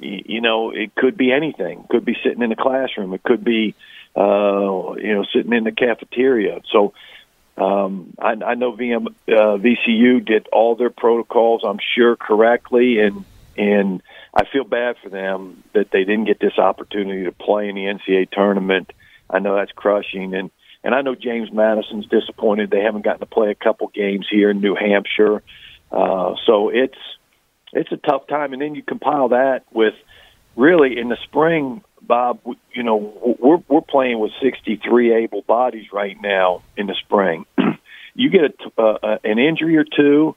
you know, it could be anything. It could be sitting in a classroom. It could be uh, you know, sitting in the cafeteria. So um, I, I know VM, uh, VCU did all their protocols, I'm sure, correctly, and and I feel bad for them that they didn't get this opportunity to play in the NCAA tournament. I know that's crushing, and and I know James Madison's disappointed they haven't gotten to play a couple games here in New Hampshire. Uh, so it's it's a tough time, and then you compile that with really in the spring Bob, you know, we're we're playing with 63 able bodies right now in the spring. you get a, uh, an injury or two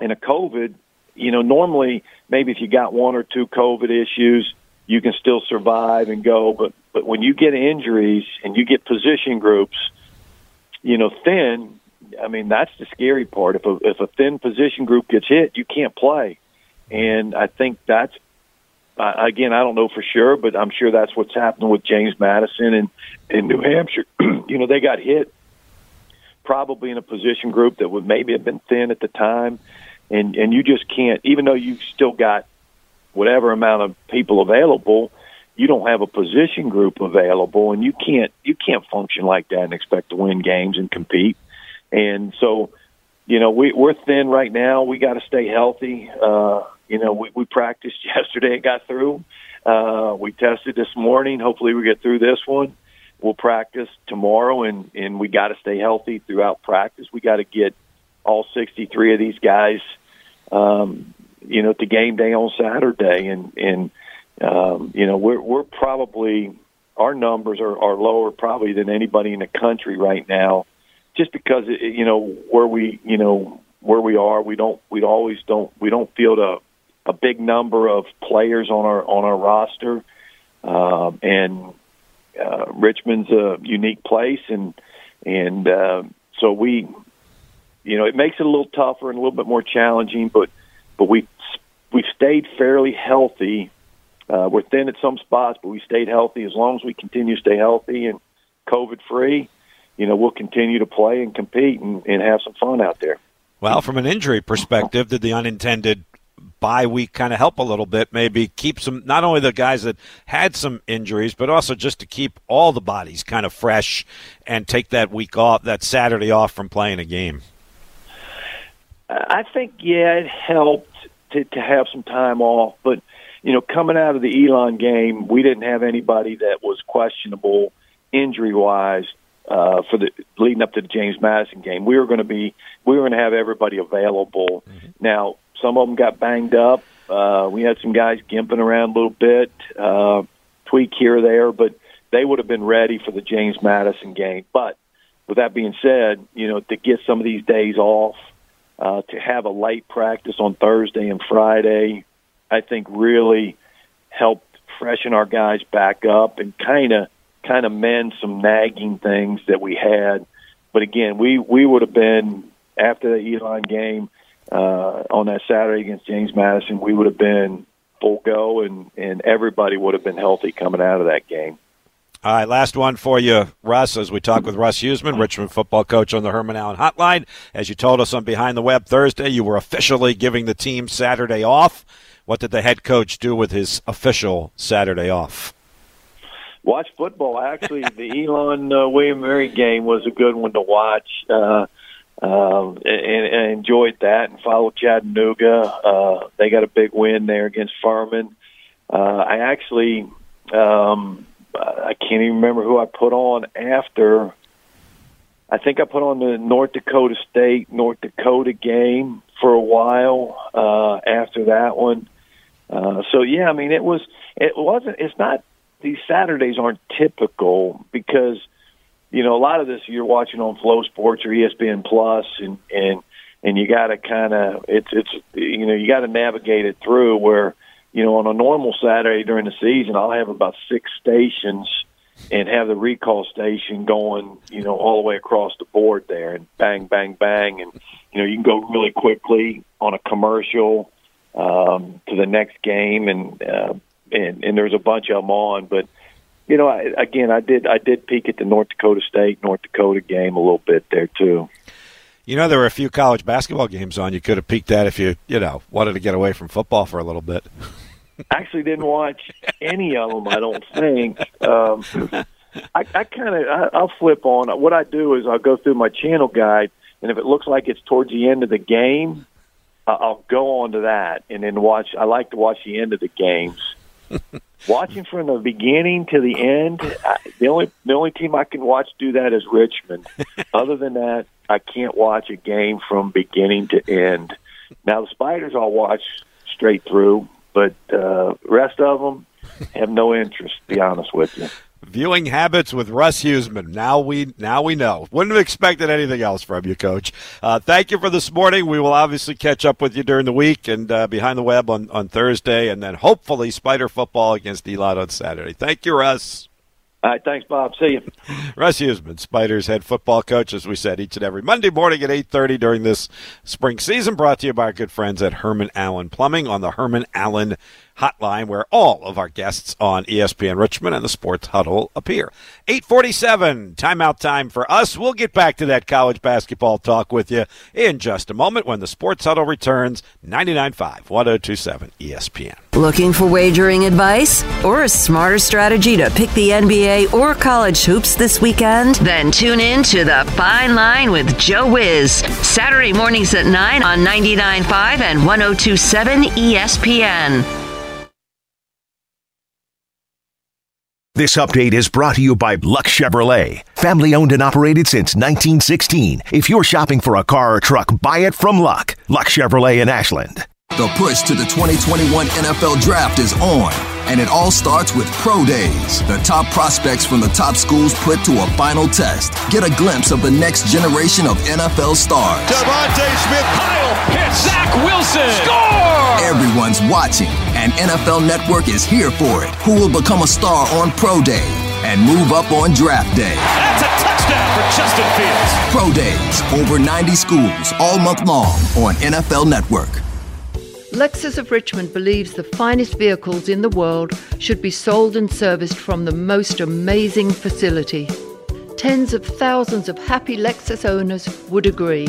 and a COVID, you know, normally maybe if you got one or two COVID issues, you can still survive and go. But but when you get injuries and you get position groups, you know, thin. I mean, that's the scary part. If a if a thin position group gets hit, you can't play. And I think that's uh, again, I don't know for sure, but I'm sure that's what's happening with James Madison and in New Hampshire. you know, they got hit probably in a position group that would maybe have been thin at the time, and and you just can't. Even though you've still got whatever amount of people available, you don't have a position group available, and you can't you can't function like that and expect to win games and compete. And so, you know, we, we're thin right now. We got to stay healthy. Uh, you know, we, we practiced yesterday and got through. Uh, we tested this morning. Hopefully, we get through this one. We'll practice tomorrow, and and we got to stay healthy throughout practice. We got to get all 63 of these guys, um, you know, to game day on Saturday, and and um, you know, we're we're probably our numbers are, are lower probably than anybody in the country right now, just because it, you know where we you know where we are. We don't we always don't we don't feel the a big number of players on our on our roster, uh, and uh, Richmond's a unique place, and and uh, so we, you know, it makes it a little tougher and a little bit more challenging, but but we we've stayed fairly healthy. Uh, we're thin at some spots, but we stayed healthy. As long as we continue to stay healthy and COVID free, you know, we'll continue to play and compete and, and have some fun out there. Well, from an injury perspective, did the unintended bye week kind of help a little bit, maybe keep some, not only the guys that had some injuries, but also just to keep all the bodies kind of fresh and take that week off, that Saturday off from playing a game? I think, yeah, it helped to, to have some time off, but you know, coming out of the Elon game, we didn't have anybody that was questionable injury wise uh, for the leading up to the James Madison game. We were going to be we were going to have everybody available. Mm-hmm. Now some of them got banged up. Uh, we had some guys gimping around a little bit, uh, tweak here or there, but they would have been ready for the James Madison game. But with that being said, you know, to get some of these days off, uh, to have a light practice on Thursday and Friday, I think really helped freshen our guys back up and kind of kind of mend some nagging things that we had. But again, we we would have been after the Elon game uh, on that Saturday against James Madison, we would have been full go, and and everybody would have been healthy coming out of that game. All right, last one for you, Russ, as we talk with Russ Huesman, Richmond football coach on the Herman Allen Hotline. As you told us on Behind the Web Thursday, you were officially giving the team Saturday off. What did the head coach do with his official Saturday off? Watch football. Actually, the Elon uh, William Mary game was a good one to watch. Uh, um, and, and enjoyed that and followed Chattanooga. Uh, they got a big win there against Furman. Uh, I actually, um, I can't even remember who I put on after. I think I put on the North Dakota State North Dakota game for a while uh, after that one. Uh, so yeah, I mean it was it wasn't it's not these Saturdays aren't typical because you know, a lot of this you're watching on FloSports or ESPN Plus, and and and you got to kind of it's it's you know you got to navigate it through. Where you know on a normal Saturday during the season, I'll have about six stations and have the recall station going, you know, all the way across the board there, and bang, bang, bang, and you know you can go really quickly on a commercial um, to the next game, and uh, and and there's a bunch of them on, but you know, I, again, I did I did peek at the North Dakota State North Dakota game a little bit there too. You know, there were a few college basketball games on. You could have peeked at if you you know wanted to get away from football for a little bit. Actually, didn't watch any of them. I don't think. Um, I, I kind of I'll flip on. What I do is I'll go through my channel guide, and if it looks like it's towards the end of the game, I'll go on to that and then watch. I like to watch the end of the games Watching from the beginning to the end, I, the only the only team I can watch do that is Richmond. Other than that, I can't watch a game from beginning to end. Now the Spiders I'll watch straight through, but uh, rest of them have no interest. To be honest with you. Viewing habits with Russ Huesman. Now we now we know. Wouldn't have expected anything else from you, Coach. Uh, thank you for this morning. We will obviously catch up with you during the week and uh, behind the web on, on Thursday, and then hopefully Spider football against Elon on Saturday. Thank you, Russ. All right, thanks, Bob. See you. Russ Huesman, Spiders head football coach, as we said, each and every Monday morning at 8.30 during this spring season, brought to you by our good friends at Herman Allen Plumbing on the Herman Allen hotline where all of our guests on ESPN Richmond and the Sports Huddle appear. 847, timeout time for us. We'll get back to that college basketball talk with you in just a moment when the Sports Huddle returns 99.5, 1027 ESPN. Looking for wagering advice or a smarter strategy to pick the NBA or college hoops this weekend? Then tune in to The Fine Line with Joe Wiz. Saturday mornings at 9 on 99.5 and 1027 ESPN. This update is brought to you by Luck Chevrolet. Family owned and operated since 1916. If you're shopping for a car or truck, buy it from Luck. Luck Chevrolet in Ashland. The push to the 2021 NFL Draft is on, and it all starts with Pro Days. The top prospects from the top schools put to a final test. Get a glimpse of the next generation of NFL stars. DeVonta Smith, Kyle Pitts, Zach Wilson, score! Everyone's watching, and NFL Network is here for it. Who will become a star on Pro Day and move up on Draft Day? That's a touchdown for Justin Fields. Pro Days, over 90 schools, all month long on NFL Network. Lexus of Richmond believes the finest vehicles in the world should be sold and serviced from the most amazing facility. Tens of thousands of happy Lexus owners would agree.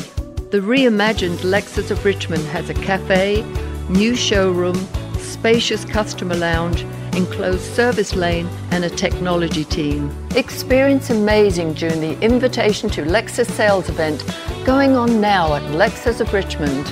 The reimagined Lexus of Richmond has a cafe, new showroom, spacious customer lounge, enclosed service lane, and a technology team. Experience amazing during the Invitation to Lexus sales event going on now at Lexus of Richmond.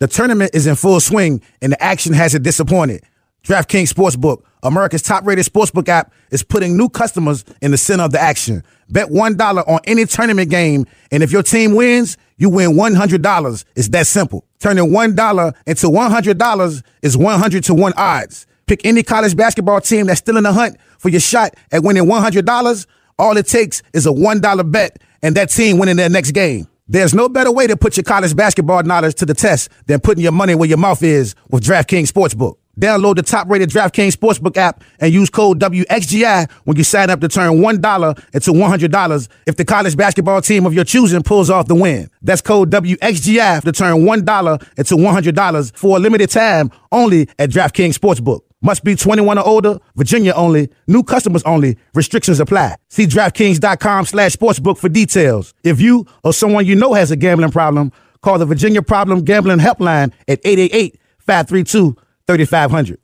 The tournament is in full swing and the action hasn't disappointed. DraftKings Sportsbook, America's top-rated sportsbook app, is putting new customers in the center of the action. Bet $1 on any tournament game, and if your team wins, you win $100. It's that simple. Turning $1 into $100 is 100 to 1 odds. Pick any college basketball team that's still in the hunt for your shot at winning $100. All it takes is a $1 bet, and that team winning their next game. There's no better way to put your college basketball knowledge to the test than putting your money where your mouth is with DraftKings Sportsbook. Download the top rated DraftKings Sportsbook app and use code WXGI when you sign up to turn $1 into $100 if the college basketball team of your choosing pulls off the win. That's code WXGI to turn $1 into $100 for a limited time only at DraftKings Sportsbook. Must be 21 or older, Virginia only, new customers only, restrictions apply. See DraftKings.com slash sportsbook for details. If you or someone you know has a gambling problem, call the Virginia Problem Gambling Helpline at 888 532 3500.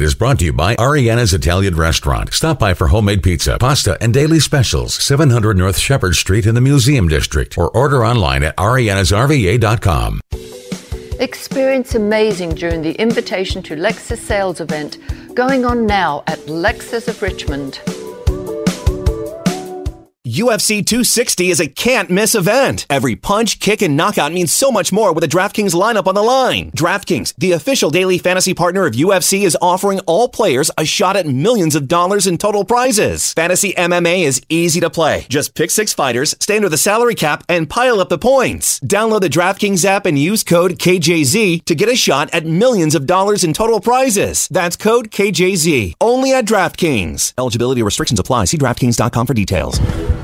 is brought to you by Ariana's Italian Restaurant. Stop by for homemade pizza, pasta, and daily specials. 700 North Shepherd Street in the Museum District, or order online at arianasrva.com. Experience amazing during the Invitation to Lexus sales event going on now at Lexus of Richmond. UFC 260 is a can't miss event. Every punch, kick, and knockout means so much more with a DraftKings lineup on the line. DraftKings, the official daily fantasy partner of UFC, is offering all players a shot at millions of dollars in total prizes. Fantasy MMA is easy to play. Just pick six fighters, stay under the salary cap, and pile up the points. Download the DraftKings app and use code KJZ to get a shot at millions of dollars in total prizes. That's code KJZ. Only at DraftKings. Eligibility restrictions apply. See DraftKings.com for details.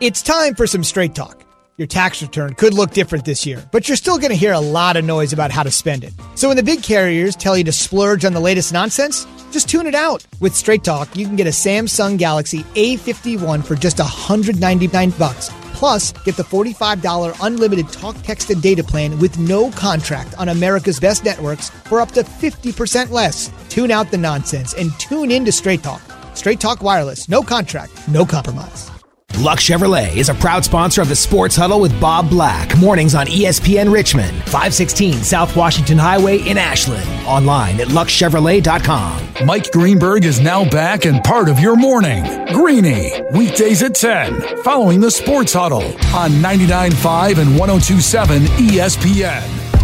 It's time for some straight talk. Your tax return could look different this year, but you're still going to hear a lot of noise about how to spend it. So when the big carriers tell you to splurge on the latest nonsense, just tune it out. With Straight Talk, you can get a Samsung Galaxy A51 for just 199 bucks. Plus, get the $45 unlimited talk, text, and data plan with no contract on America's best networks for up to 50% less. Tune out the nonsense and tune in to Straight Talk. Straight Talk Wireless, no contract, no compromise. Luck Chevrolet is a proud sponsor of the Sports Huddle with Bob Black. Mornings on ESPN Richmond, 516 South Washington Highway in Ashland. Online at luckchevrolet.com. Mike Greenberg is now back and part of your morning. Greeny, weekdays at 10, following the Sports Huddle on 99.5 and 102.7 ESPN.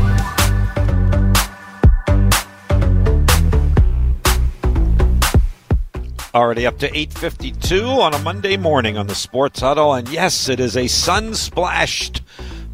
Already up to 8:52 on a Monday morning on the Sports Huddle, and yes, it is a sun-splashed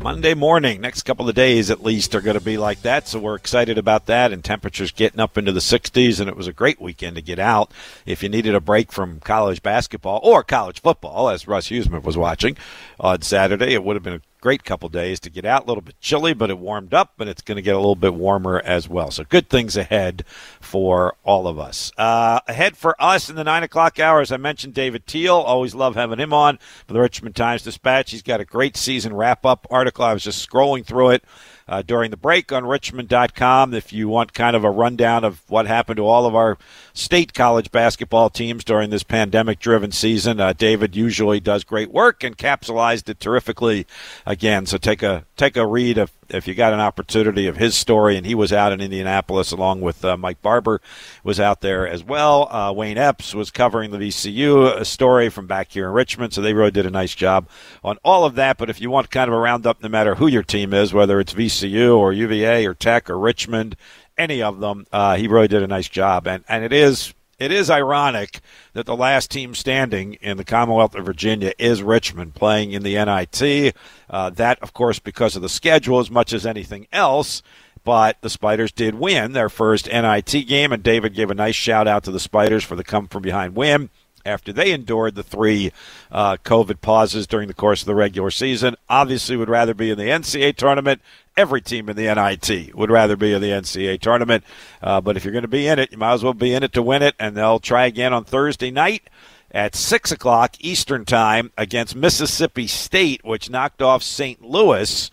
Monday morning. Next couple of days, at least, are going to be like that, so we're excited about that. And temperatures getting up into the 60s, and it was a great weekend to get out. If you needed a break from college basketball or college football, as Russ Huesman was watching on Saturday, it would have been a great couple days to get out. A little bit chilly, but it warmed up, and it's going to get a little bit warmer as well. So good things ahead for all of us. Uh, ahead for us in the nine o'clock hour, as I mentioned, David Teel. Always love having him on for the Richmond Times Dispatch. He's got a great season wrap up article. I was just scrolling through it uh, during the break on richmond.com if you want kind of a rundown of what happened to all of our state college basketball teams during this pandemic driven season. Uh, David usually does great work and capsulized it terrifically again. So take a take a read of if you got an opportunity of his story, and he was out in Indianapolis along with uh, Mike Barber was out there as well. Uh, Wayne Epps was covering the VCU story from back here in Richmond, so they really did a nice job on all of that. But if you want kind of a roundup, no matter who your team is, whether it's VCU or UVA or Tech or Richmond, any of them. Uh, he really did a nice job, and and it is it is ironic that the last team standing in the Commonwealth of Virginia is Richmond playing in the NIT. Uh, that, of course, because of the schedule as much as anything else. But the Spiders did win their first NIT game, and David gave a nice shout out to the Spiders for the come from behind win after they endured the three uh, COVID pauses during the course of the regular season. Obviously, would rather be in the NCAA tournament. Every team in the NIT would rather be in the NCAA tournament. Uh, but if you're going to be in it, you might as well be in it to win it. And they'll try again on Thursday night at 6 o'clock Eastern Time against Mississippi State, which knocked off St. Louis.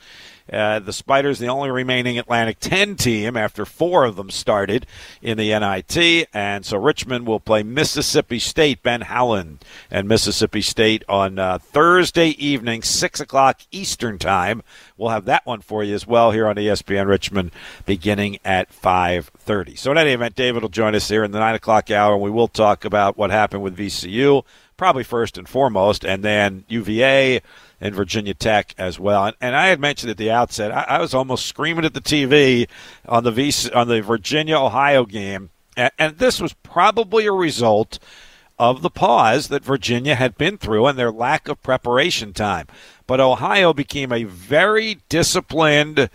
Uh, the Spiders, the only remaining Atlantic 10 team after four of them started in the NIT. And so Richmond will play Mississippi State, Ben Howland, and Mississippi State on uh, Thursday evening, 6 o'clock Eastern Time. We'll have that one for you as well here on ESPN Richmond beginning at 5.30. So in any event, David will join us here in the 9 o'clock hour, and we will talk about what happened with VCU, probably first and foremost, and then UVA – and Virginia Tech as well. And, and I had mentioned at the outset, I, I, was almost screaming at the TV on the on the Virginia Ohio game, and, and this was probably a result of the pause that Virginia had been through and their lack of preparation time. But Ohio became a very disciplined,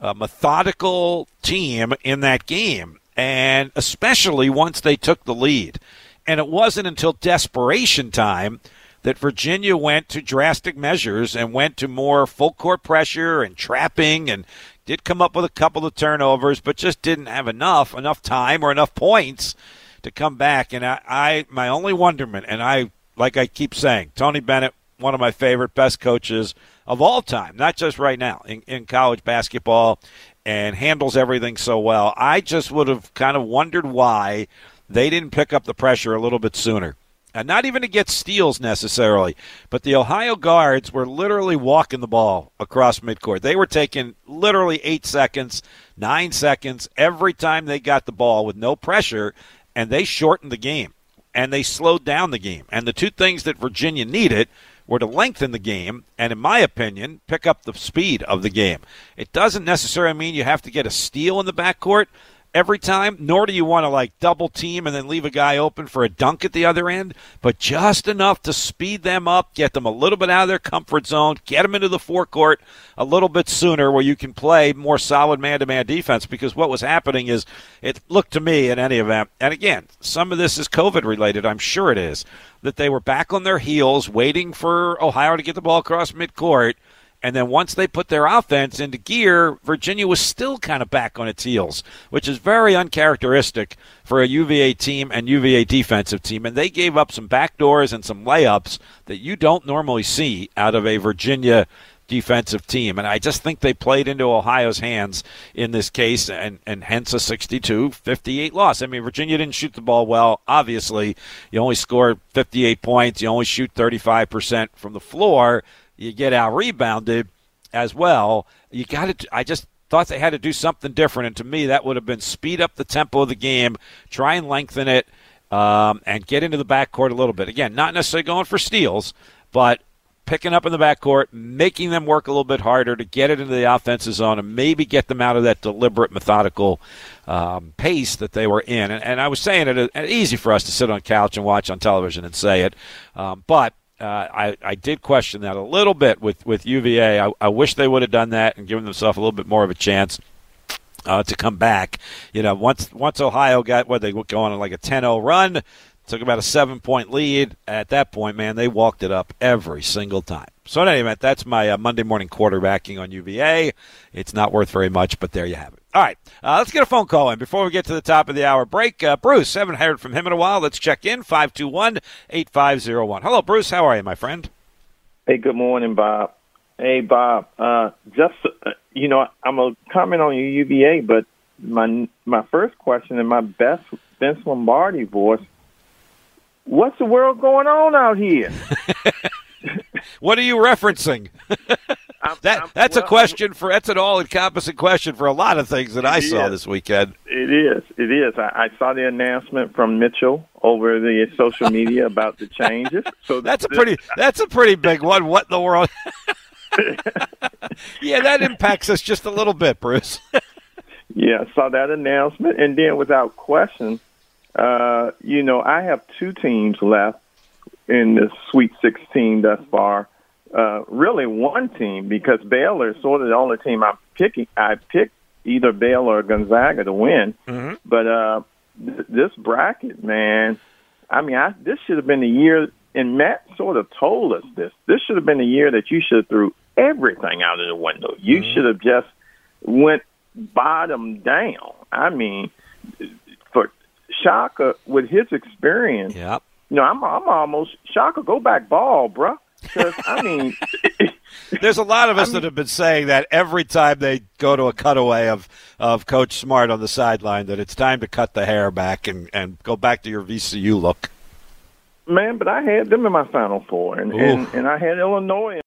uh, methodical team in that game, and especially once they took the lead. And it wasn't until desperation time that Virginia went to drastic measures and went to more full court pressure and trapping and did come up with a couple of turnovers, but just didn't have enough, enough time or enough points to come back. And I, I my only wonderment, and I, like I keep saying, Tony Bennett, one of my favorite, best coaches of all time, not just right now in, in college basketball, and handles everything so well. I just would have kind of wondered why they didn't pick up the pressure a little bit sooner and not even to get steals necessarily, but the Ohio guards were literally walking the ball across midcourt. They were taking literally eight seconds, nine seconds every time they got the ball with no pressure, and they shortened the game and they slowed down the game. And the two things that Virginia needed were to lengthen the game and, in my opinion, pick up the speed of the game. It doesn't necessarily mean you have to get a steal in the backcourt, every time, nor do you want to like double team and then leave a guy open for a dunk at the other end, but just enough to speed them up, get them a little bit out of their comfort zone, get them into the forecourt a little bit sooner where you can play more solid man to man defense. Because what was happening is it looked to me in any event, and again, some of this is COVID related, I'm sure it is, that they were back on their heels waiting for Ohio to get the ball across midcourt and then once they put their offense into gear, Virginia was still kind of back on its heels, which is very uncharacteristic for a UVA team and UVA defensive team. And they gave up some backdoors and some layups that you don't normally see out of a Virginia defensive team. And I just think they played into Ohio's hands in this case, and, and hence a 62 58 loss. I mean, Virginia didn't shoot the ball well, obviously. You only scored 58 points, you only shoot 35% from the floor you get out rebounded as well. You got to. I just thought they had to do something different, and to me, that would have been speed up the tempo of the game, try and lengthen it, um, and get into the backcourt a little bit. Again, not necessarily going for steals, but picking up in the backcourt, making them work a little bit harder to get it into the offensive zone and maybe get them out of that deliberate, methodical um, pace that they were in. And, and I was saying it, it's uh, easy for us to sit on couch and watch on television and say it, um, but uh, I, I did question that a little bit with, with UVA. I, I wish they would have done that and given themselves a little bit more of a chance. Uh, to come back, you know, once once Ohio got what they go on like a 10-0 run, took about a seven point lead. At that point, man, they walked it up every single time. So in any event, that's my uh, Monday morning quarterbacking on UVA. It's not worth very much, but there you have it. All right, uh, let's get a phone call in before we get to the top of the hour break. Uh, Bruce, haven't heard from him in a while. Let's check in 521 8501. Hello, Bruce. How are you, my friend? Hey, good morning, Bob. Hey, Bob. Uh, just, uh, you know, I'm going to comment on your UVA, but my my first question in my best Vince Lombardi voice what's the world going on out here? what are you referencing? I'm, that I'm, that's well, a question for that's an all encompassing question for a lot of things that I is. saw this weekend. It is. It is. I, I, saw the announcement from Mitchell over the social media about the changes. So that's a pretty that's a pretty big one. What in the world? yeah, that impacts us just a little bit, Bruce. Yeah, I saw that announcement, and then without question, uh, you know, I have two teams left in the Sweet 16 thus far. Uh, really, one team because Baylor is sort of the only team I'm picking. I picked either Baylor or Gonzaga to win, mm-hmm. but uh, th- this bracket, man, I mean, I, this should have been the year. And Matt sort of told us this. This should have been the year that you should have threw everything out of the window. You Mm-hmm. should have just went bottom down. I mean, for Shaka with his experience, yep. you know, I'm I'm almost Shaka go back ball, bruh. Because I mean, There's a lot of us that have been saying that every time they go to a cutaway of, of Coach Smart on the sideline that it's time to cut the hair back and, and go back to your VCU look. man, but I had them in my Final Four, and and, and I had Illinois